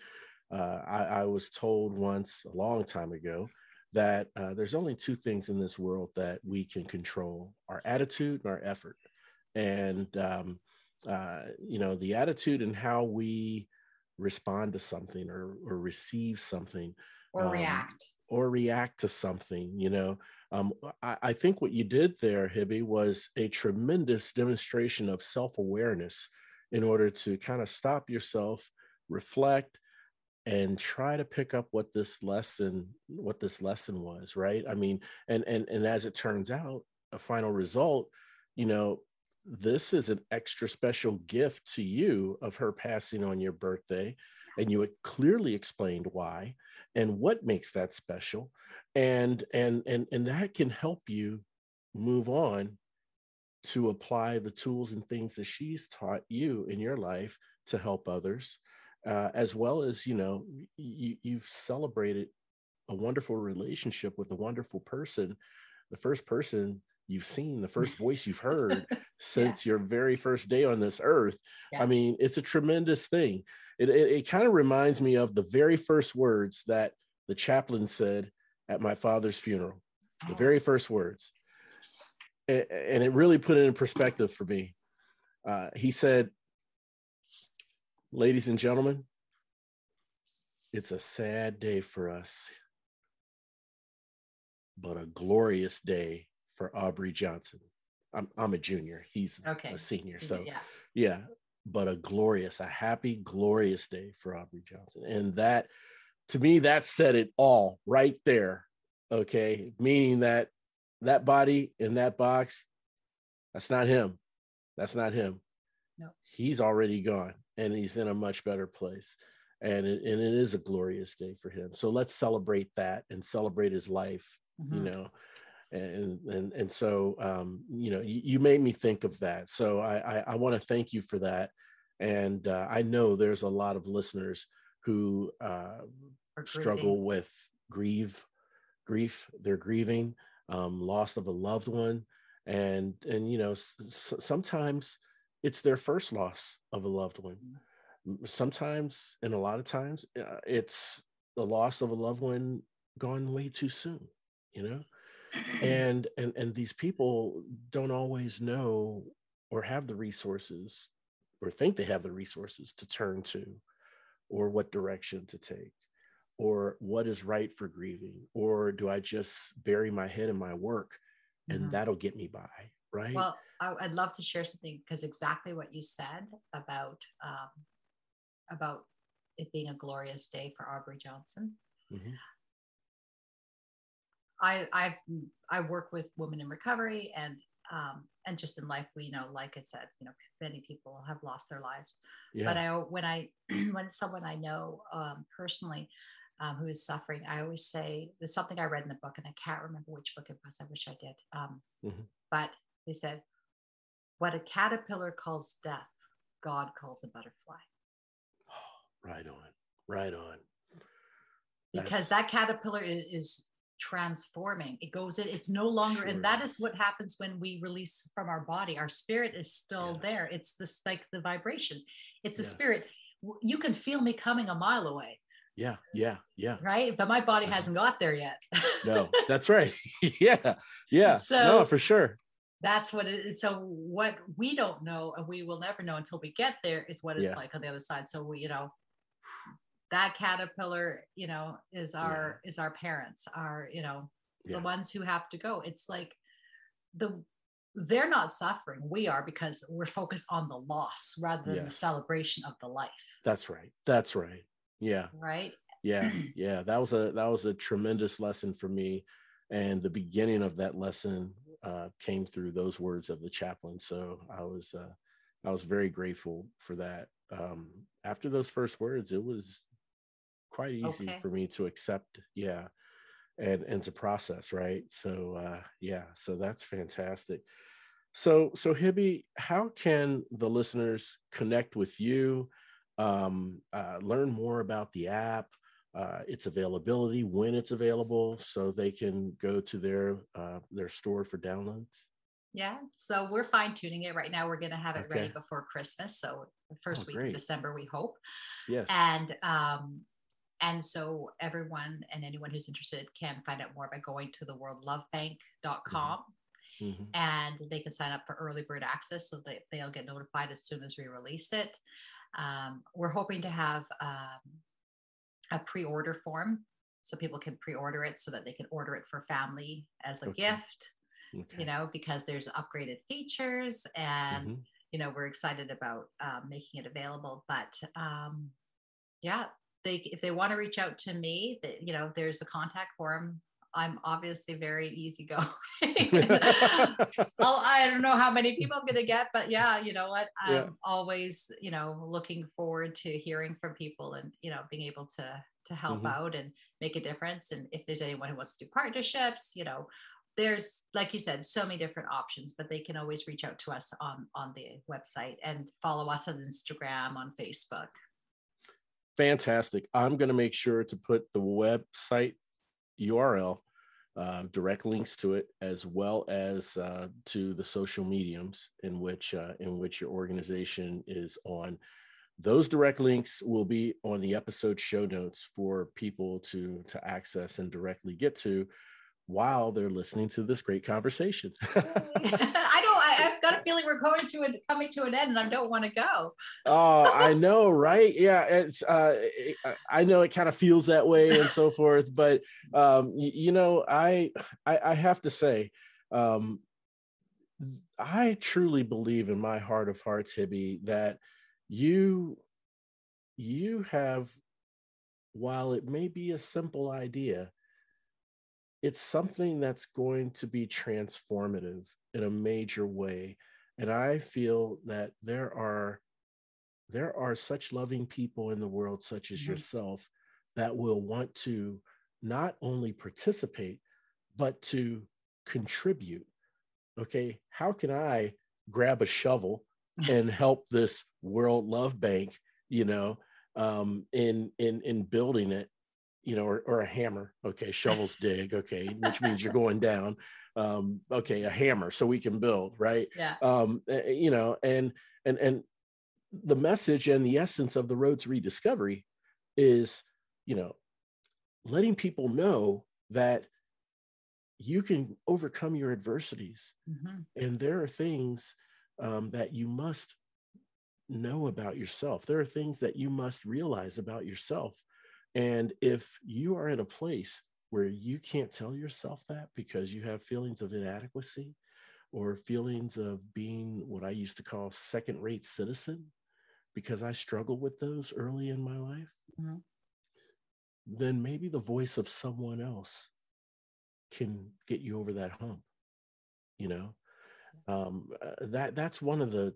A: Uh, I, I was told once a long time ago that uh, there's only two things in this world that we can control our attitude and our effort and um, uh, you know the attitude and how we respond to something or, or receive something
B: Or
A: Um,
B: react.
A: or react to something you know um, I, I think what you did there hibby was a tremendous demonstration of self-awareness in order to kind of stop yourself reflect and try to pick up what this lesson what this lesson was right? I mean and and and as it turns out a final result you know this is an extra special gift to you of her passing on your birthday and you had clearly explained why and what makes that special and and and and that can help you move on to apply the tools and things that she's taught you in your life to help others uh, as well as you know you, you've celebrated a wonderful relationship with a wonderful person. The first person you've seen the first voice you've heard [LAUGHS] since your very first day on this earth.
B: Yeah.
A: i mean it's a tremendous thing. It, it, it kind of reminds me of the very first words that the chaplain said at my father's funeral. The
B: Oh,
A: very first words. A- and it really put it in perspective for me. Uh, he said ladies and gentlemen it's a sad day for us but a glorious day for aubrey johnson. I'm, I'm a junior. He's
B: Okay.
A: a senior
B: so yeah.
A: yeah but a glorious a happy glorious day for aubrey johnson. And that to me that said it all right there okay? Meaning that that body in that box that's not him. That's not him.
B: No.
A: he's already gone and he's in a much better place and it, and it is a glorious day for him. So let's celebrate that and celebrate his life, mm-hmm. you know. And and and so um, you know, you, you, made me think of that. So I I, I want to thank you for that. And uh, I know there's a lot of listeners who uh, struggle with grieve, grief. They're grieving um, loss of a loved one, and and you know s- sometimes it's their first loss of a loved one. Mm-hmm. Sometimes, and a lot of times, uh, it's the loss of a loved one gone way too soon. You know, [CLEARS THROAT] and and and these people don't always know or have the resources or think they have the resources to turn to or what direction to take or what is right for grieving or do i just bury my head in my work and mm-hmm. that'll get me by right
B: well i'd love to share something because exactly what you said about um, about it being a glorious day for aubrey johnson mm-hmm. i i've i work with women in recovery and um, and just in life we know like i said you know many people have lost their lives yeah. but i when i [CLEARS THROAT] when someone i know um, personally um, who is suffering, I always say there's something I read in the book, and I can't remember which book it was. I wish I did. Um, mm-hmm. But they said, What a caterpillar calls death, God calls a butterfly. [SIGHS]
A: right on, right on.
B: Because That's... that caterpillar is, is, transforming. It goes in, it's no longer, sure and that is. is what happens when we release from our body. Our spirit is still yes. there. It's this like the vibration, it's a yes. spirit. You can feel me coming a mile away
A: yeah yeah yeah
B: right but my body uh-huh. hasn't got there yet
A: no [LAUGHS] that's right [LAUGHS] yeah yeah so no for sure
B: that's what it is so what we don't know and we will never know until we get there is what it's yeah. like on the other side so we you know that caterpillar you know is our yeah. is our parents our you know yeah. the ones who have to go it's like the they're not suffering we are because we're focused on the loss rather than yes. the celebration of the life
A: that's right that's right yeah.
B: Right.
A: Yeah. [CLEARS THROAT] Yeah. That was a that was a tremendous lesson for me. And the beginning of that lesson uh, came through those words of the chaplain. So I was uh, I was very grateful for that. Um, after those first words, it was quite easy okay. for me to accept. Yeah. And and to process, right? So uh, yeah, so that's fantastic. So so Hibby, how can the listeners connect with you? um, uh, learn more about the app, uh, its availability, when it's available, so they can go to their uh, their store for downloads?
B: Yeah, so we're fine tuning it right now. We're going to have it okay. ready before Christmas, so the first oh, week great. of December, we hope.
A: Yes,
B: and um, and so everyone and anyone who's interested can find out more by going to the worldlovebank.com. Mm-hmm. mm-hmm. And they can sign up for early bird access so that they'll get notified as soon as we release it. Um, we're hoping to have um, a pre-order form so people can pre-order it so that they can order it for family as a okay. gift. Okay. You know, because there's upgraded features and mm-hmm. you know we're excited about um, making it available. But um, yeah, they if they want to reach out to me, that you know, there's a contact form I'm obviously very easygoing. [LAUGHS] [LAUGHS] well, I don't know how many people I'm going to get, but yeah, you know what? I'm yeah. always, you know, looking forward to hearing from people and, you know, being able to to help mm-hmm. out and make a difference. And if there's anyone who wants to do partnerships, you know, there's like you said, so many different options, but they can always reach out to us on on the website and follow us on Instagram, on Facebook.
A: Fantastic. I'm going to make sure to put the website URL, uh, direct links to it, as well as uh, to the social mediums in which uh, in which your organization is on. Those direct links will be on the episode show notes for people to to access and directly get to while they're listening to this great conversation. [LAUGHS]
B: I [LAUGHS] don't. I, have got a feeling we're going to a, coming to an end, and I don't want to go.
A: oh, [LAUGHS] I know, right? Yeah, it's. Uh, I know it kind of feels that way and so forth, but um, you, you know, I, I, I have to say, um, I truly believe in my heart of hearts, Hibby, that you, you have, while it may be a simple idea it's something that's going to be transformative in a major way. And I feel that there are there are such loving people in the world, such as mm-hmm. yourself, that will want to not only participate, but to contribute. Okay, how can I grab a shovel [LAUGHS] and help this World Love Bank, you know, um, in in in building it, you know, or, or a hammer. Okay, shovels [LAUGHS] dig. Okay, which means you're going down. Um, okay, a hammer so we can build, right?
B: Yeah.
A: Um, eh, eh, you know, and and and the message and the essence of the roads rediscovery is, you know, letting people know that you can overcome your adversities mm-hmm. and there are things um, that you must know about yourself. There are things that you must realize about yourself. And if you are in a place where you can't tell yourself that because you have feelings of inadequacy or feelings of being what I used to call second rate citizen, because I struggled with those early in my life, mm-hmm. then maybe the voice of someone else can get you over that hump. You know, um, uh, that that's one of the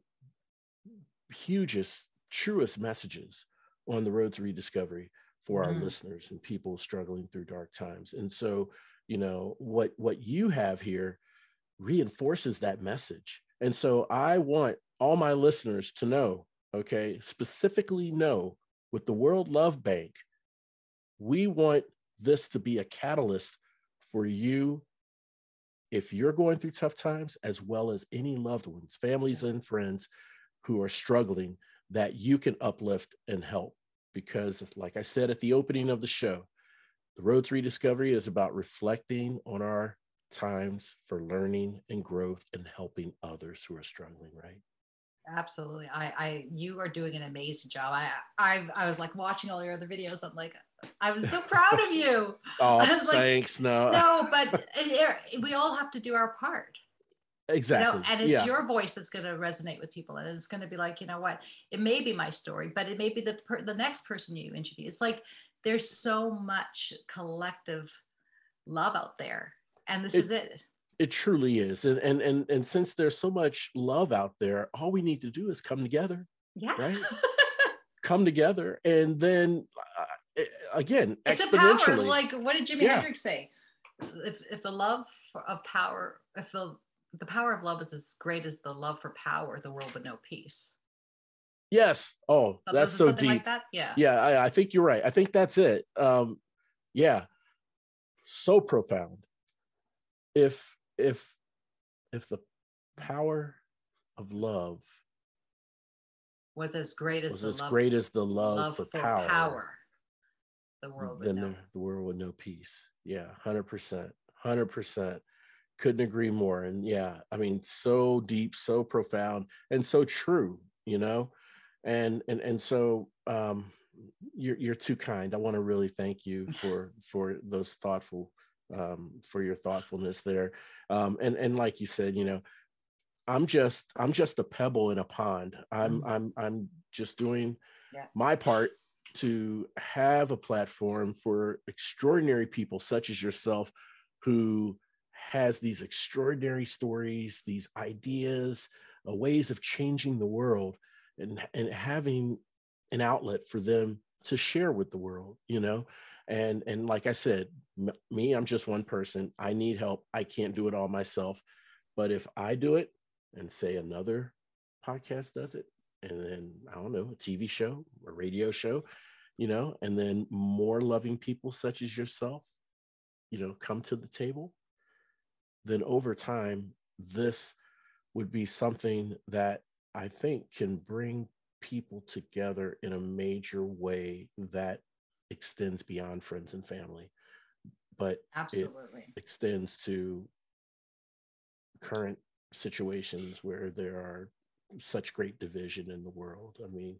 A: hugest, truest messages on the road to rediscovery for mm-hmm. our listeners and people struggling through dark times. And so, you know, what what you have here reinforces that message. And so I want all my listeners to know, okay, specifically know with the World Love Bank, we want this to be a catalyst for you if you're going through tough times, as well as any loved ones, families, and friends who are struggling, that you can uplift and help. Because, like I said at the opening of the show, the Road to Rediscovery is about reflecting on our times for learning and growth and helping others who are struggling, right?
B: Absolutely. I, I, you are doing an amazing job. I, I, I was like watching all your other videos. I'm like, I was so proud of you. [LAUGHS]
A: oh, [LAUGHS] like, thanks. No,
B: no, but it, we all have to do our part.
A: Exactly.
B: You know, and it's yeah. your voice that's going to resonate with people. And it's going to be like, you know what, it may be my story, but it may be the, per, the next person you interview. It's like, there's so much collective love out there. And this it, is it.
A: It truly is. And, and, and, and since there's so much love out there, all we need to do is come together.
B: Yeah.
A: Right. [LAUGHS] come together and then uh, again
B: it's a power like what did jimi yeah. hendrix say if, if the love of power if the, the power of love is as great as the love for power the world would know peace
A: yes oh so that's so deep like
B: that? yeah
A: yeah I, I, think you're right i think that's it um yeah so profound if if if the power of love
B: was as great as the
A: as
B: love,
A: great as the love, love for,
B: for
A: power,
B: power the world would
A: then
B: know.
A: The, the world would know peace. Yeah, hundred percent, hundred percent. Couldn't agree more. And yeah, I mean, so deep, so profound, and so true. You know, and and and so um, you're you're too kind. I want to really thank you [LAUGHS] for for those thoughtful um, for your thoughtfulness there. Um, and and like you said, you know, I'm just I'm just a pebble in a pond. I'm mm I'm I'm just doing yeah. my part to have a platform for extraordinary people such as yourself who has these extraordinary stories, these ideas, uh, ways of changing the world and, and having an outlet for them to share with the world, you know? And, and like I said, m- me, I'm just one person. I need help. I can't do it all myself. But if I do it and say another podcast does it, and then I don't know, a TV show, a radio show, you know, and then more loving people such as yourself, you know, come to the table, then over time, this would be something that I think can bring people together in a major way that extends beyond friends and family. But
B: absolutely
A: extends to current situations where there are such great division in the world. I mean,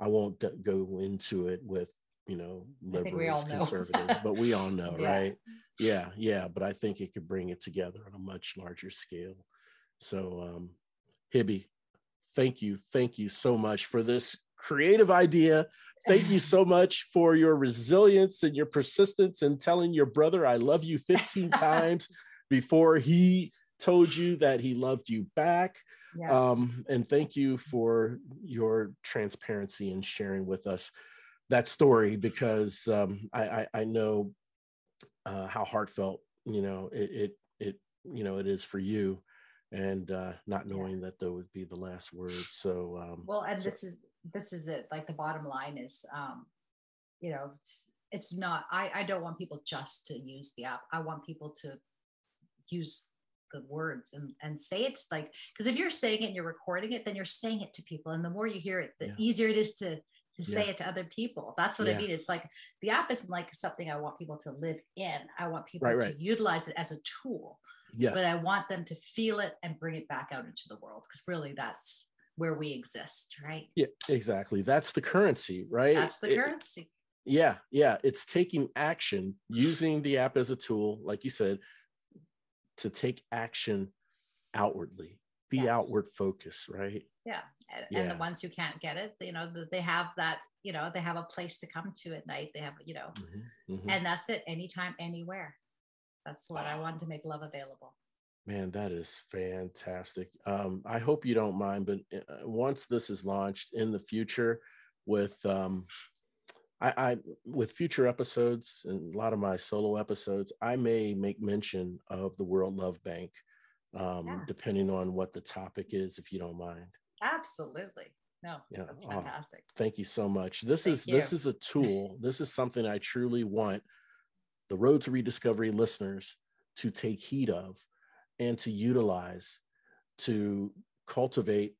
A: I won't go into it with you know liberals, conservatives, but we all [LAUGHS] know, yeah. right? Yeah, yeah. But I think it could bring it together on a much larger scale. So, um, Hibby, thank you, thank you so much for this creative idea. Thank you so [LAUGHS] much for your resilience and your persistence in telling your brother I love you 15 [LAUGHS] times before he told you that he loved you back. Yeah. Um, and thank you for your transparency and sharing with us that story because um, I, I, I know uh, how heartfelt you know it, it it you know it is for you and uh, not knowing that that would be the last word so um,
B: well and
A: so.
B: this is this is it like the bottom line is um, you know it's, it's not I, I don't want people just to use the app i want people to use the words and, and say it's like because if you're saying it and you're recording it then you're saying it to people and the more you hear it the yeah. easier it is to to say yeah. it to other people that's what yeah. i mean it's like the app isn't like something i want people to live in i want people right, to right. utilize it as a tool yes. but i want them to feel it and bring it back out into the world because really that's where we exist right
A: yeah exactly that's the currency right
B: that's the it, currency
A: yeah yeah it's taking action using the app as a tool like you said to take action outwardly be yes. outward focused right
B: yeah. And, yeah. and the ones who can't get it you know they have that you know they have a place to come to at night they have you know mm-hmm. Mm-hmm. and that's it anytime anywhere that's what i want to make love available
A: man that is fantastic um, i hope you don't mind but uh, once this is launched in the future with um, I, I, with future episodes and a lot of my solo episodes, I may make mention of the World Love Bank, um, yeah. depending on what the topic is, if you don't mind.
B: Absolutely. No, yeah. that's oh, fantastic.
A: Oh, thank you so much. This thank is you. this is a tool. this is something I truly want the Road to Rediscovery listeners to take heed of and to utilize to cultivate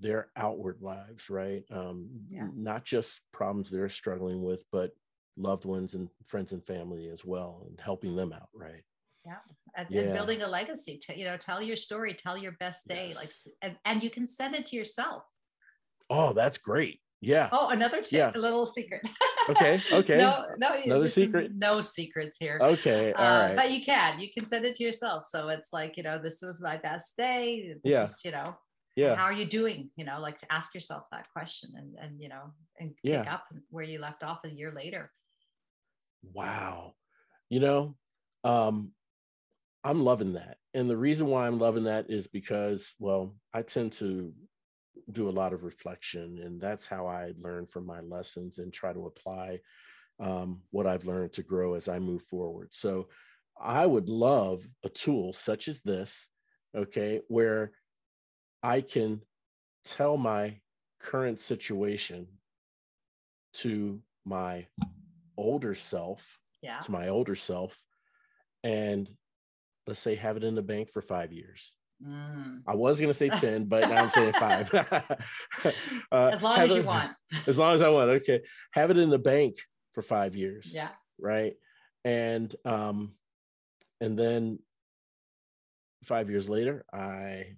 A: their outward lives, right? Um, yeah. Not just problems they're struggling with, but loved ones and friends and family as well, and helping them out, right?
B: Yeah. And, yeah. and building a legacy. To, you know, tell your story, tell your best day, yes. like, and, and you can send it to yourself.
A: Oh, that's great. Yeah.
B: Oh, another tip, yeah. a little secret.
A: okay. Okay.
B: no, no,
A: another secret.
B: No secrets here.
A: Okay. All uh, right.
B: But you can, you can send it to yourself. So it's like, you know, this was my best day. This
A: yeah.
B: Is, you know,
A: yeah
B: how are you doing you know like to ask yourself that question and and you know and
A: yeah.
B: pick up where you left off a year later
A: wow you know um i'm loving that and the reason why i'm loving that is because well i tend to do a lot of reflection and that's how i learn from my lessons and try to apply um, what i've learned to grow as i move forward so i would love a tool such as this okay where I can tell my current situation to my older self,
B: yeah.
A: to my older self, and let's say have it in the bank for five years. Mm. I was going to say 10, but now I'm saying five. [LAUGHS]
B: uh, as long as you want. [LAUGHS]
A: as long as I want. Okay. Have it in the bank for five years.
B: Yeah.
A: Right. And, um, and then five years later, I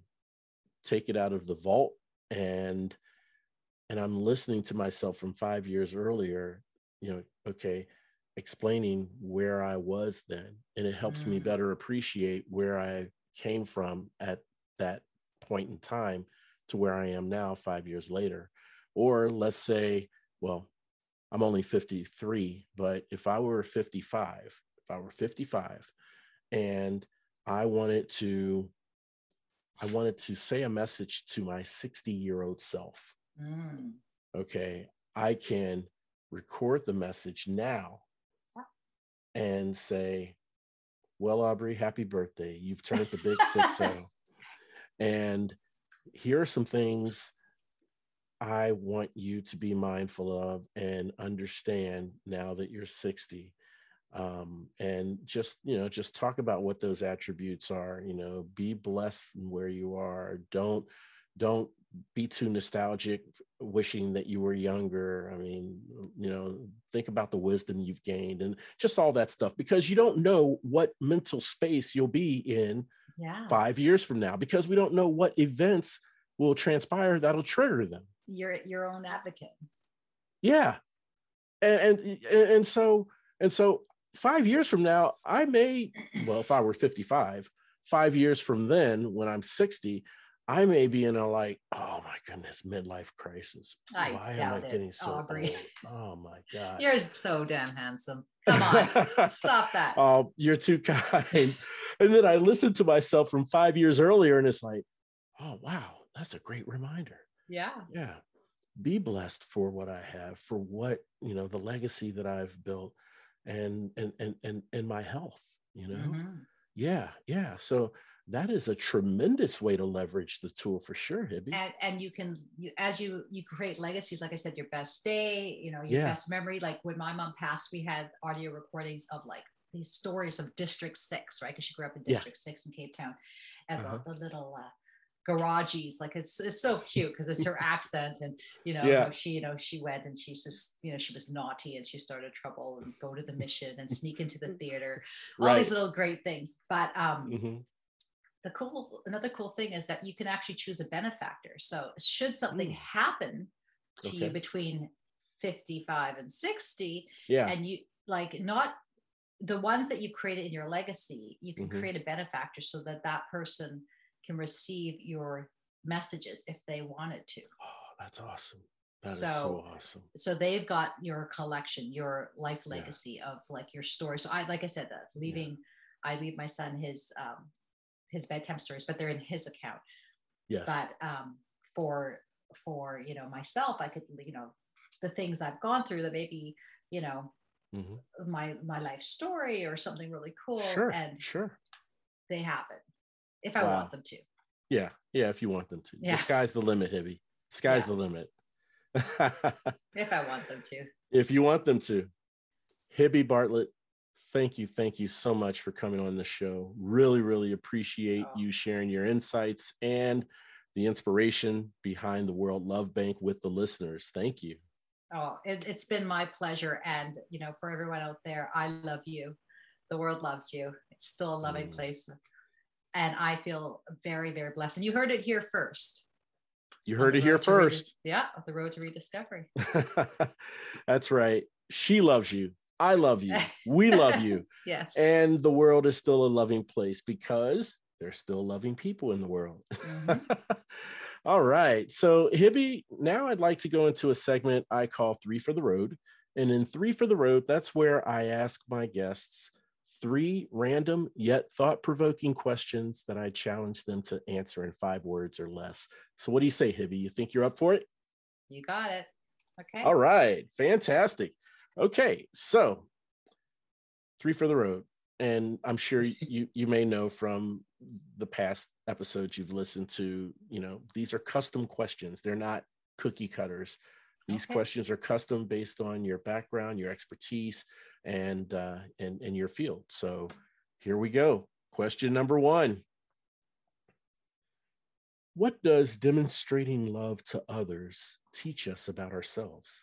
A: take it out of the vault and and i'm listening to myself from five years earlier you know okay explaining where i was then and it helps mm. me better appreciate where i came from at that point in time to where i am now five years later or let's say well i'm only 53 but if i were 55 if i were 55 and i wanted to I wanted to say a message to my 60 year old self. Mm. Okay. I can record the message now and say, Well, Aubrey, happy birthday. You've turned the big 6 0. [LAUGHS] And here are some things I want you to be mindful of and understand now that you're 60 um, and just you know just talk about what those attributes are you know be blessed from where you are don't don't be too nostalgic wishing that you were younger. I mean you know think about the wisdom you've gained and just all that stuff because you don't know what mental space you'll be in
B: yeah.
A: five years from now because we don't know what events will transpire that'll trigger them.
B: You're your own advocate.
A: Yeah. And and and so and so five years from now, I may, well, if I were 55, five years from then, when I'm 60, I may be in a like, oh my goodness, midlife crisis.
B: I Why am I getting so Aubrey.
A: old? Oh my [LAUGHS] God.
B: You're so damn handsome. Come on, [LAUGHS] stop that.
A: Oh, you're too kind. and then I listened to myself from five years earlier, and it's like, Oh, wow. That's a great reminder.
B: Yeah.
A: Yeah. Be blessed for what I have, for what, you know, the legacy that I've built and and and and, and my health, you know. Mm-hmm. Yeah, yeah. So that is a tremendous way to leverage the tool for sure, Hibby.
B: And, and you can, you, as you you create legacies, like I said, your best day, you know, your yeah. best memory. Like when my mom passed, we had audio recordings of like these stories of District Six, right? Because she grew up in District yeah. Six in Cape Town, and uh-huh. the little uh, garages like it's it's so cute because it's [LAUGHS] her accent and you know yeah. she you know she went and she's just you know she was naughty and she started trouble and go to the mission and sneak into the theater all right. these little great things but um mm-hmm. The cool another cool thing is that you can actually choose a benefactor so should something mm. happen to okay. you between 55 and 60
A: yeah
B: and you like not the ones that you've created in your legacy you can mm-hmm. create a benefactor so that that person can receive your messages if they wanted to.
A: Oh, that's awesome. That so, so awesome.
B: So they've got your collection, your life legacy yeah. of like your story. So I, like I said, that leaving, yeah. I leave my son his um, his bedtime stories, but they're in his account.
A: Yes.
B: But um, for for you know myself, I could you know the things I've gone through that maybe you know mm-hmm. my my life story or something really cool.
A: Sure.
B: And
A: sure.
B: They happen if I wow. want them to.
A: Yeah, yeah, if you want them to. Yeah. The sky's the limit, Hibby. Sky's yeah. the limit. [LAUGHS]
B: if I want them to.
A: If you want them to. Hibby Bartlett, thank you, thank you so much for coming on the show. Really, really appreciate oh. you sharing your insights and the inspiration behind the World Love Bank with the listeners. Thank you.
B: Oh, it, has been my pleasure. And, you know, for everyone out there, I love you. The world loves you. It's still a loving mm. place and I feel very, very blessed. And you heard it here first.
A: You heard it here first.
B: yeah, the road to rediscovery. [LAUGHS]
A: That's right. She loves you. I love you. We love you. [LAUGHS]
B: yes.
A: And the world is still a loving place because there's still loving people in the world. Mm-hmm. [LAUGHS] All right. So, Hibby, now I'd like to go into a segment I call Three for the Road. And in Three for the Road, that's where I ask my guests three random yet thought provoking questions that I challenge them to answer in five words or less. So, what do you say, Hibby? You think you're up for it?
B: You got it. Okay.
A: All right. Fantastic. Okay. So, three for the road. And I'm sure you you may know from the past episodes you've listened to, you know, these are custom questions. They're not cookie cutters. These okay. questions are custom based on your background, your expertise, and uh, and and your field. So here we go. Question number one. What does demonstrating love to others teach us about ourselves?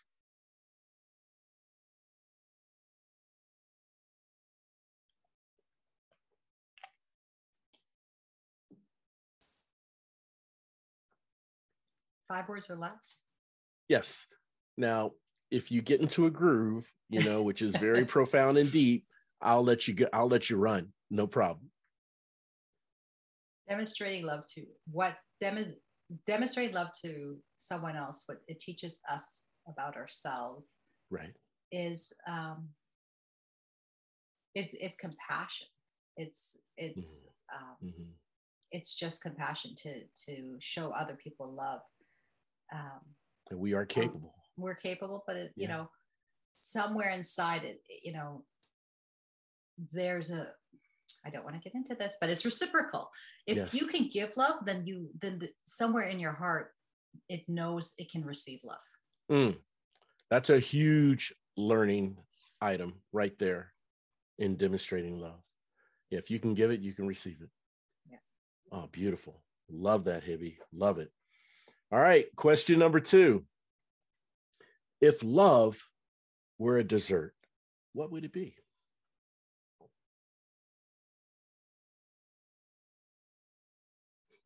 B: Five words or less?
A: Yes. Now, if you get into a groove, you know, which is very [LAUGHS] profound and deep, I'll let you go. I'll let you run. No problem.
B: Demonstrating love to what dem- demonstrate love to someone else. What it teaches us about ourselves,
A: right,
B: is um, is it's compassion. It's it's mm-hmm. Um, mm-hmm. it's just compassion to to show other people love.
A: Um, and we are capable.
B: We're capable, but it, yeah. you know, somewhere inside it, you know, there's a I don't want to get into this, but it's reciprocal. If yes. you can give love, then you then the, somewhere in your heart it knows it can receive love.
A: Mm. That's a huge learning item right there in demonstrating love. Yeah, if you can give it, you can receive it.
B: Yeah.
A: Oh, beautiful. Love that, Hibby. Love it. All right, question number two. If love were a dessert, what would it be?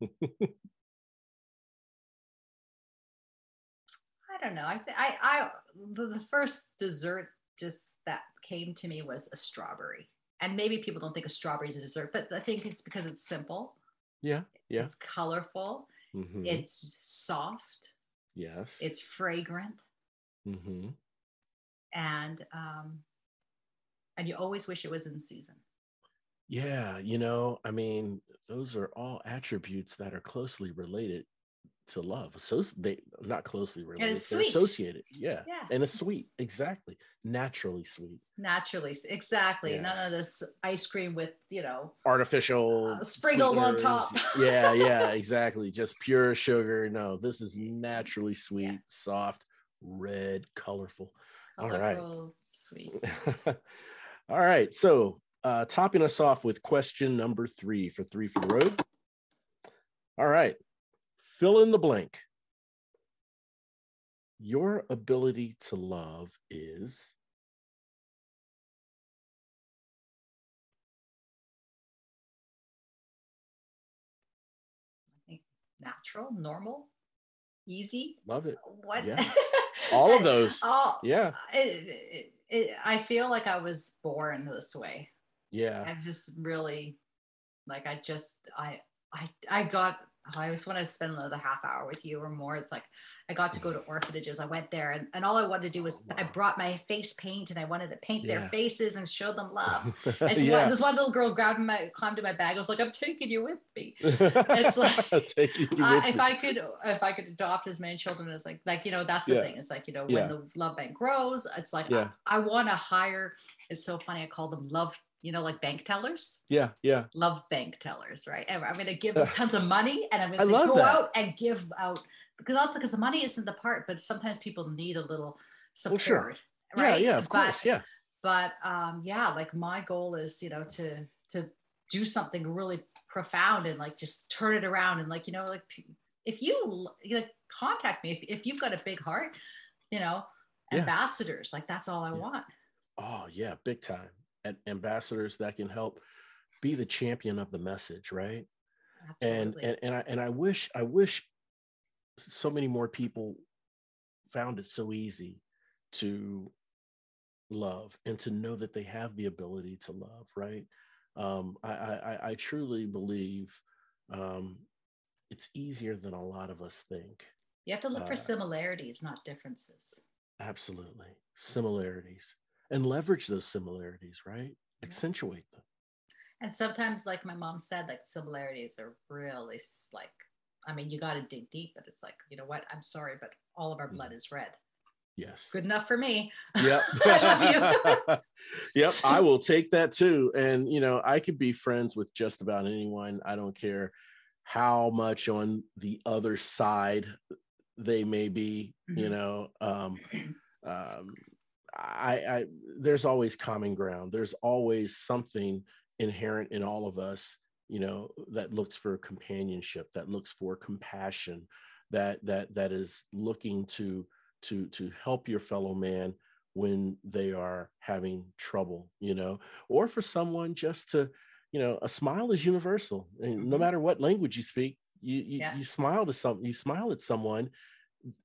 A: [LAUGHS]
B: I don't know. I, I, I, the first dessert just that came to me was a strawberry. And maybe people don't think of strawberries as a dessert, but I think it's because it's simple.
A: Yeah. Yeah.
B: It's colorful. Mm-hmm. It's soft.
A: Yes.
B: It's fragrant.
A: Mm-hmm.
B: And um, and you always wish it was in season.
A: Yeah, you know, I mean, those are all attributes that are closely related to love. So they not closely related,
B: it's
A: they're
B: sweet.
A: associated. Yeah.
B: Yeah,
A: And it's sweet. Exactly. Naturally sweet.
B: Naturally, exactly. None of this ice cream with you know
A: Artificial
B: Uh, sprinkles on top. [LAUGHS]
A: yeah, yeah, [LAUGHS] exactly. Just pure sugar. No, this is naturally sweet,
B: Yeah.
A: soft, red, colorful. All right.
B: sweet. [LAUGHS]
A: All right. So, uh, topping us off with question number three for three for the road. All right. Fill in the blank. Your ability to love is.
B: Natural, normal, easy.
A: Love it.
B: What?
A: Yeah. [LAUGHS] All of those.
B: Oh,
A: Yeah.
B: it, it, it, I feel like I was born this way.
A: Yeah.
B: I just really, like, I just, I, I, I got. I just want to spend another half hour with you or more. It's like I got to go to orphanages. I went there, and, and all I wanted to do was I
A: Wow.
B: brought my face paint, and I wanted to paint their faces and show them love. [LAUGHS] And this,
A: yeah.
B: one, this one little girl grabbed my, climbed in my bag. I was like, "I'm taking you with me." [LAUGHS] It's like- [LAUGHS] Uh, if
A: you.
B: I could, if I could adopt as many children as like, like you know, that's the
A: Yeah.
B: thing. It's like you know,
A: Yeah.
B: when the love bank grows, it's like
A: Yeah.
B: I, want to hire. It's so funny. I call them love, you know, like bank tellers,
A: yeah. Yeah.
B: love bank tellers, right? And I'm going to give [LAUGHS] them tons of money, and I'm going to go
A: that.
B: out and give out because because the money isn't the part, but sometimes people need a little support.
A: Well, sure.
B: right?
A: Yeah. Yeah. Of
B: But-
A: course. Yeah.
B: but um yeah like my goal is you know to to do something really profound and like just turn it around and like you know like if you like contact me if, if you've got a big heart you know
A: Yeah.
B: ambassadors like that's all i
A: Yeah.
B: want
A: Oh yeah, big time. And ambassadors that can help be the champion of the message, right? And
B: absolutely
A: and and I and I wish I wish so many more people found it so easy to love and to know that they have the ability to love, right? Um, I, I I- I truly believe um, it's easier than a lot of us think.
B: you have to look
A: uh,
B: for similarities not differences
A: Absolutely, similarities and leverage those similarities, right? Accentuate them.
B: and sometimes like my mom said like similarities are really like i mean you got to dig deep but it's like you know what i'm sorry but all of our
A: Mm-hmm.
B: blood is red
A: Yes.
B: good enough for me
A: Yep. [LAUGHS]
B: I [LAUGHS]
A: yep. I will take that too. And, you know, I could be friends with just about anyone. I don't care how much on the other side they may be, you
B: Mhm.
A: know. Um, [CLEARS THROAT] um, I, I, there's always common ground. There's always something inherent in all of us, you know, that looks for companionship, that looks for compassion, that, that, that is looking to, to to help your fellow man when they are having trouble you know or for someone just to you know a smile is universal and no
B: Mhm.
A: matter what language you speak you you,
B: Yeah.
A: you smile to some you smile at someone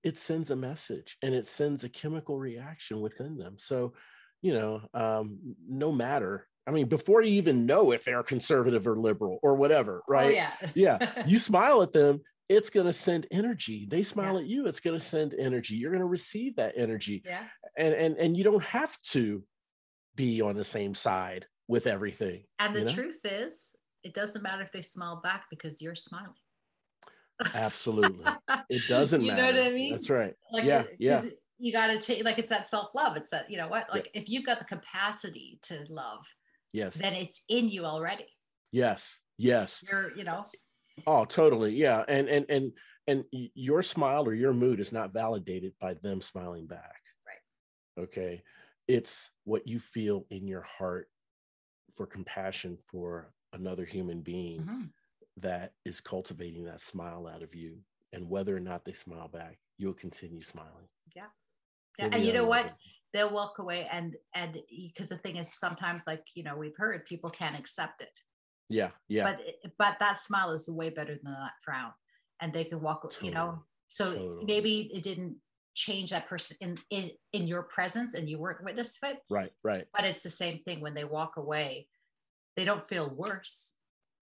A: it sends a message and it sends a chemical reaction within them. So you know um no matter i mean before you even know if they're conservative or liberal or whatever right?
B: oh yeah.
A: Yeah. [LAUGHS] You smile at them it's going to send energy. They smile at you it's going to send energy. You're going to receive that energy.
B: Yeah.
A: And and and you don't have to be on the same side with everything
B: And the
A: know?
B: truth is, it doesn't matter if they smile back because you're smiling.
A: Absolutely [LAUGHS] it doesn't
B: you
A: matter
B: know what I mean?
A: that's right
B: Like,
A: Yeah,
B: it-
A: yeah.
B: You got to take, like, it's that self love. It's that, you know what? Like, if you've got the capacity to love,
A: yes
B: then it's in you already.
A: yes yes
B: You're, you know,
A: oh totally yeah and and and and your smile or your mood is not validated by them smiling back
B: Right.
A: okay it's what you feel in your heart for compassion for another human being
B: Mhm.
A: That is cultivating that smile out of you and whether or not they smile back you'll continue smiling
B: Yeah.
A: You'll
B: and you know what? They'll walk away and, and because the thing is, sometimes, like, you know, we've heard people can't accept it.
A: yeah yeah
B: But, but that smile is way better than that frown. And they can walk, you know, so
A: totally.
B: maybe it didn't change that person in, in in your presence and you weren't witness to it
A: right right
B: but it's the same thing when they walk away they don't feel worse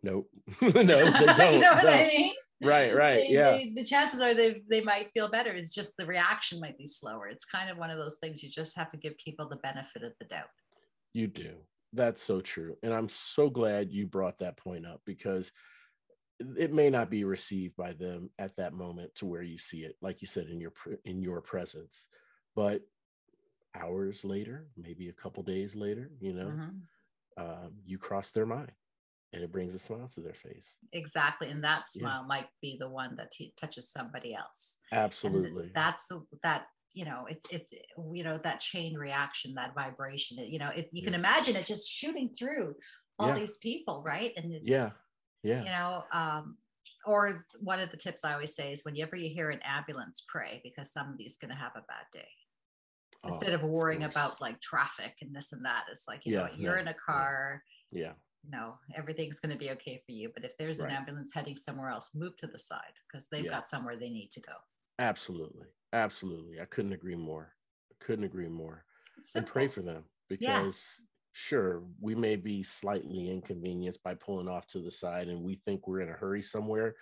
A: nope. [LAUGHS] No they [LAUGHS] don't
B: you know what
A: no.
B: i mean?
A: Right right
B: They-
A: yeah.
B: they- the chances are they they might feel better. It's just the reaction might be slower. It's kind of one of those things you just have to give people the benefit of the doubt.
A: You do. That's so true. And I'm so glad you brought that point up because it may not be received by them at that moment to where you see it like you said in your in your presence. But hours later maybe a couple days later you know mm-hmm. um, you cross their mind and it brings a smile to their face.
B: Exactly and that smile yeah. might be the one that t- touches somebody else.
A: Absolutely.
B: and that's that you know it's it's you know that chain reaction that vibration you know it, you yeah. can imagine it just shooting through all yeah. these people right? And it's
A: yeah yeah.
B: you know um or one of the tips i always say is whenever you hear an ambulance pray because somebody's going to have a bad day. Oh, instead of worrying of about like traffic and this and that it's like you know you're in a car
A: yeah
B: no, everything's going to be okay for you. But if there's right. an ambulance heading somewhere else, move to the side because they've yeah. got somewhere they need to go.
A: Absolutely. Absolutely. I couldn't agree more. I couldn't agree more. And pray for them because yes. sure, we may be slightly inconvenienced by pulling off to the side and we think we're in a hurry somewhere.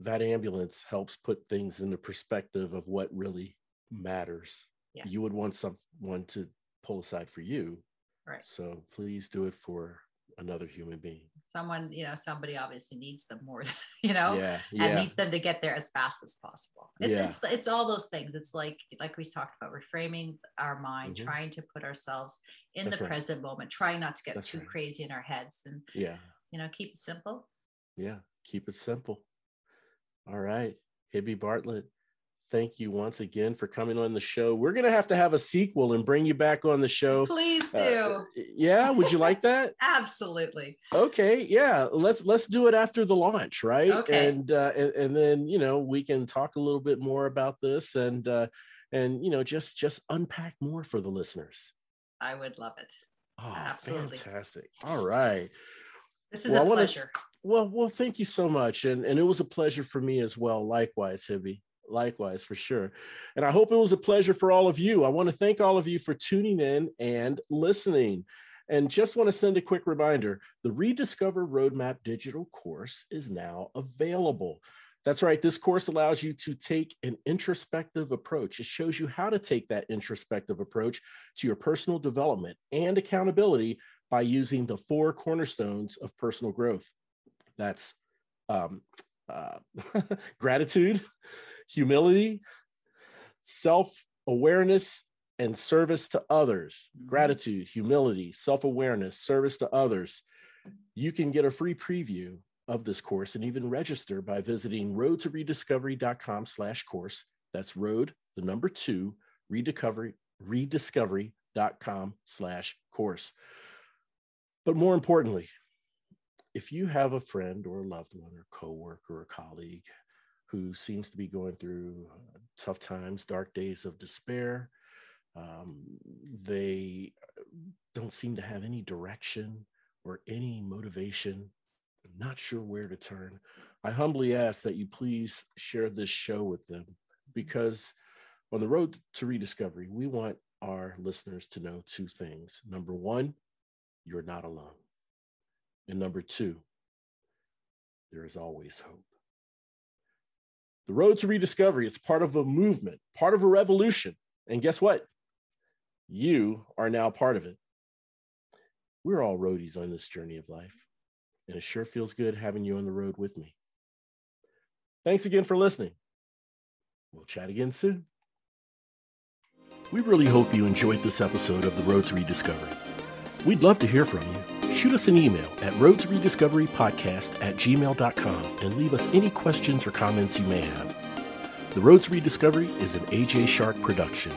A: That ambulance helps put things into perspective of what really matters. Yeah. You would want someone to pull aside for you
B: Right.
A: So please do it for another human being.
B: Someone, you know, somebody obviously needs them more, [LAUGHS] you know,
A: yeah, yeah.
B: and needs them to get there as fast as possible. It's, yeah. it's, it's all those things. It's like, like we talked about reframing our mind, mm-hmm. trying to put ourselves in That's the right. present moment, trying not to get That's too right. crazy in our heads and,
A: yeah,
B: you know, keep it simple.
A: Yeah. Keep it simple. All right. Hibby Bartlett, thank you once again for coming on the show. We're going to have to have a sequel and bring you back on the show.
B: Please uh, do. Uh,
A: yeah, would you like that? [LAUGHS]
B: Absolutely.
A: Okay, yeah, let's let's do it after the launch, right?
B: Okay.
A: And uh, and, and then, you know, we can talk a little bit more about this and uh and you know, just just unpack more for the listeners.
B: I would love it.
A: Oh, Absolutely. Fantastic. All right.
B: This is well, a pleasure.
A: Wanna, well, well, thank you so much. And and it was a pleasure for me as well. Likewise, Hibby. Likewise, for sure. And I hope it was a pleasure for all of you. I want to thank all of you for tuning in and listening. And just want to send a quick reminder the Rediscover Roadmap digital course is now available. That's right, this course allows you to take an introspective approach. It shows you how to take that introspective approach to your personal development and accountability by using the four cornerstones of personal growth. That's um, uh, [LAUGHS] gratitude, humility, self awareness, and service to others. Mm-hmm. Gratitude, humility, self awareness, service to others. You can get a free preview of this course and even register by visiting roadtorediscovery.com slash course. That's road, the number two, rediscovery, rediscovery.com slash course. But more importantly, if you have a friend or a loved one or coworker or a colleague who seems to be going through uh, tough times, dark days of despair. Um, they uh, don't seem to have any direction or any motivation. I'm not sure where to turn. I humbly ask that you please share this show with them because on the road to rediscovery, we want our listeners to know two things. Number one, you're not alone. And number two, there is always hope. The road to rediscovery, it's part of a movement, part of a revolution. And guess what? You are now part of it. We're all roadies on this journey of life. And it sure feels good having you on the road with me. Thanks again for listening. We'll chat again soon. We really hope you enjoyed this episode of The Road to Rediscovery. We'd love to hear from you shoot us an email at roadtorediscoverypodcast at gmail.com and leave us any questions or comments you may have. The Road to Rediscovery is an AJ Shark production.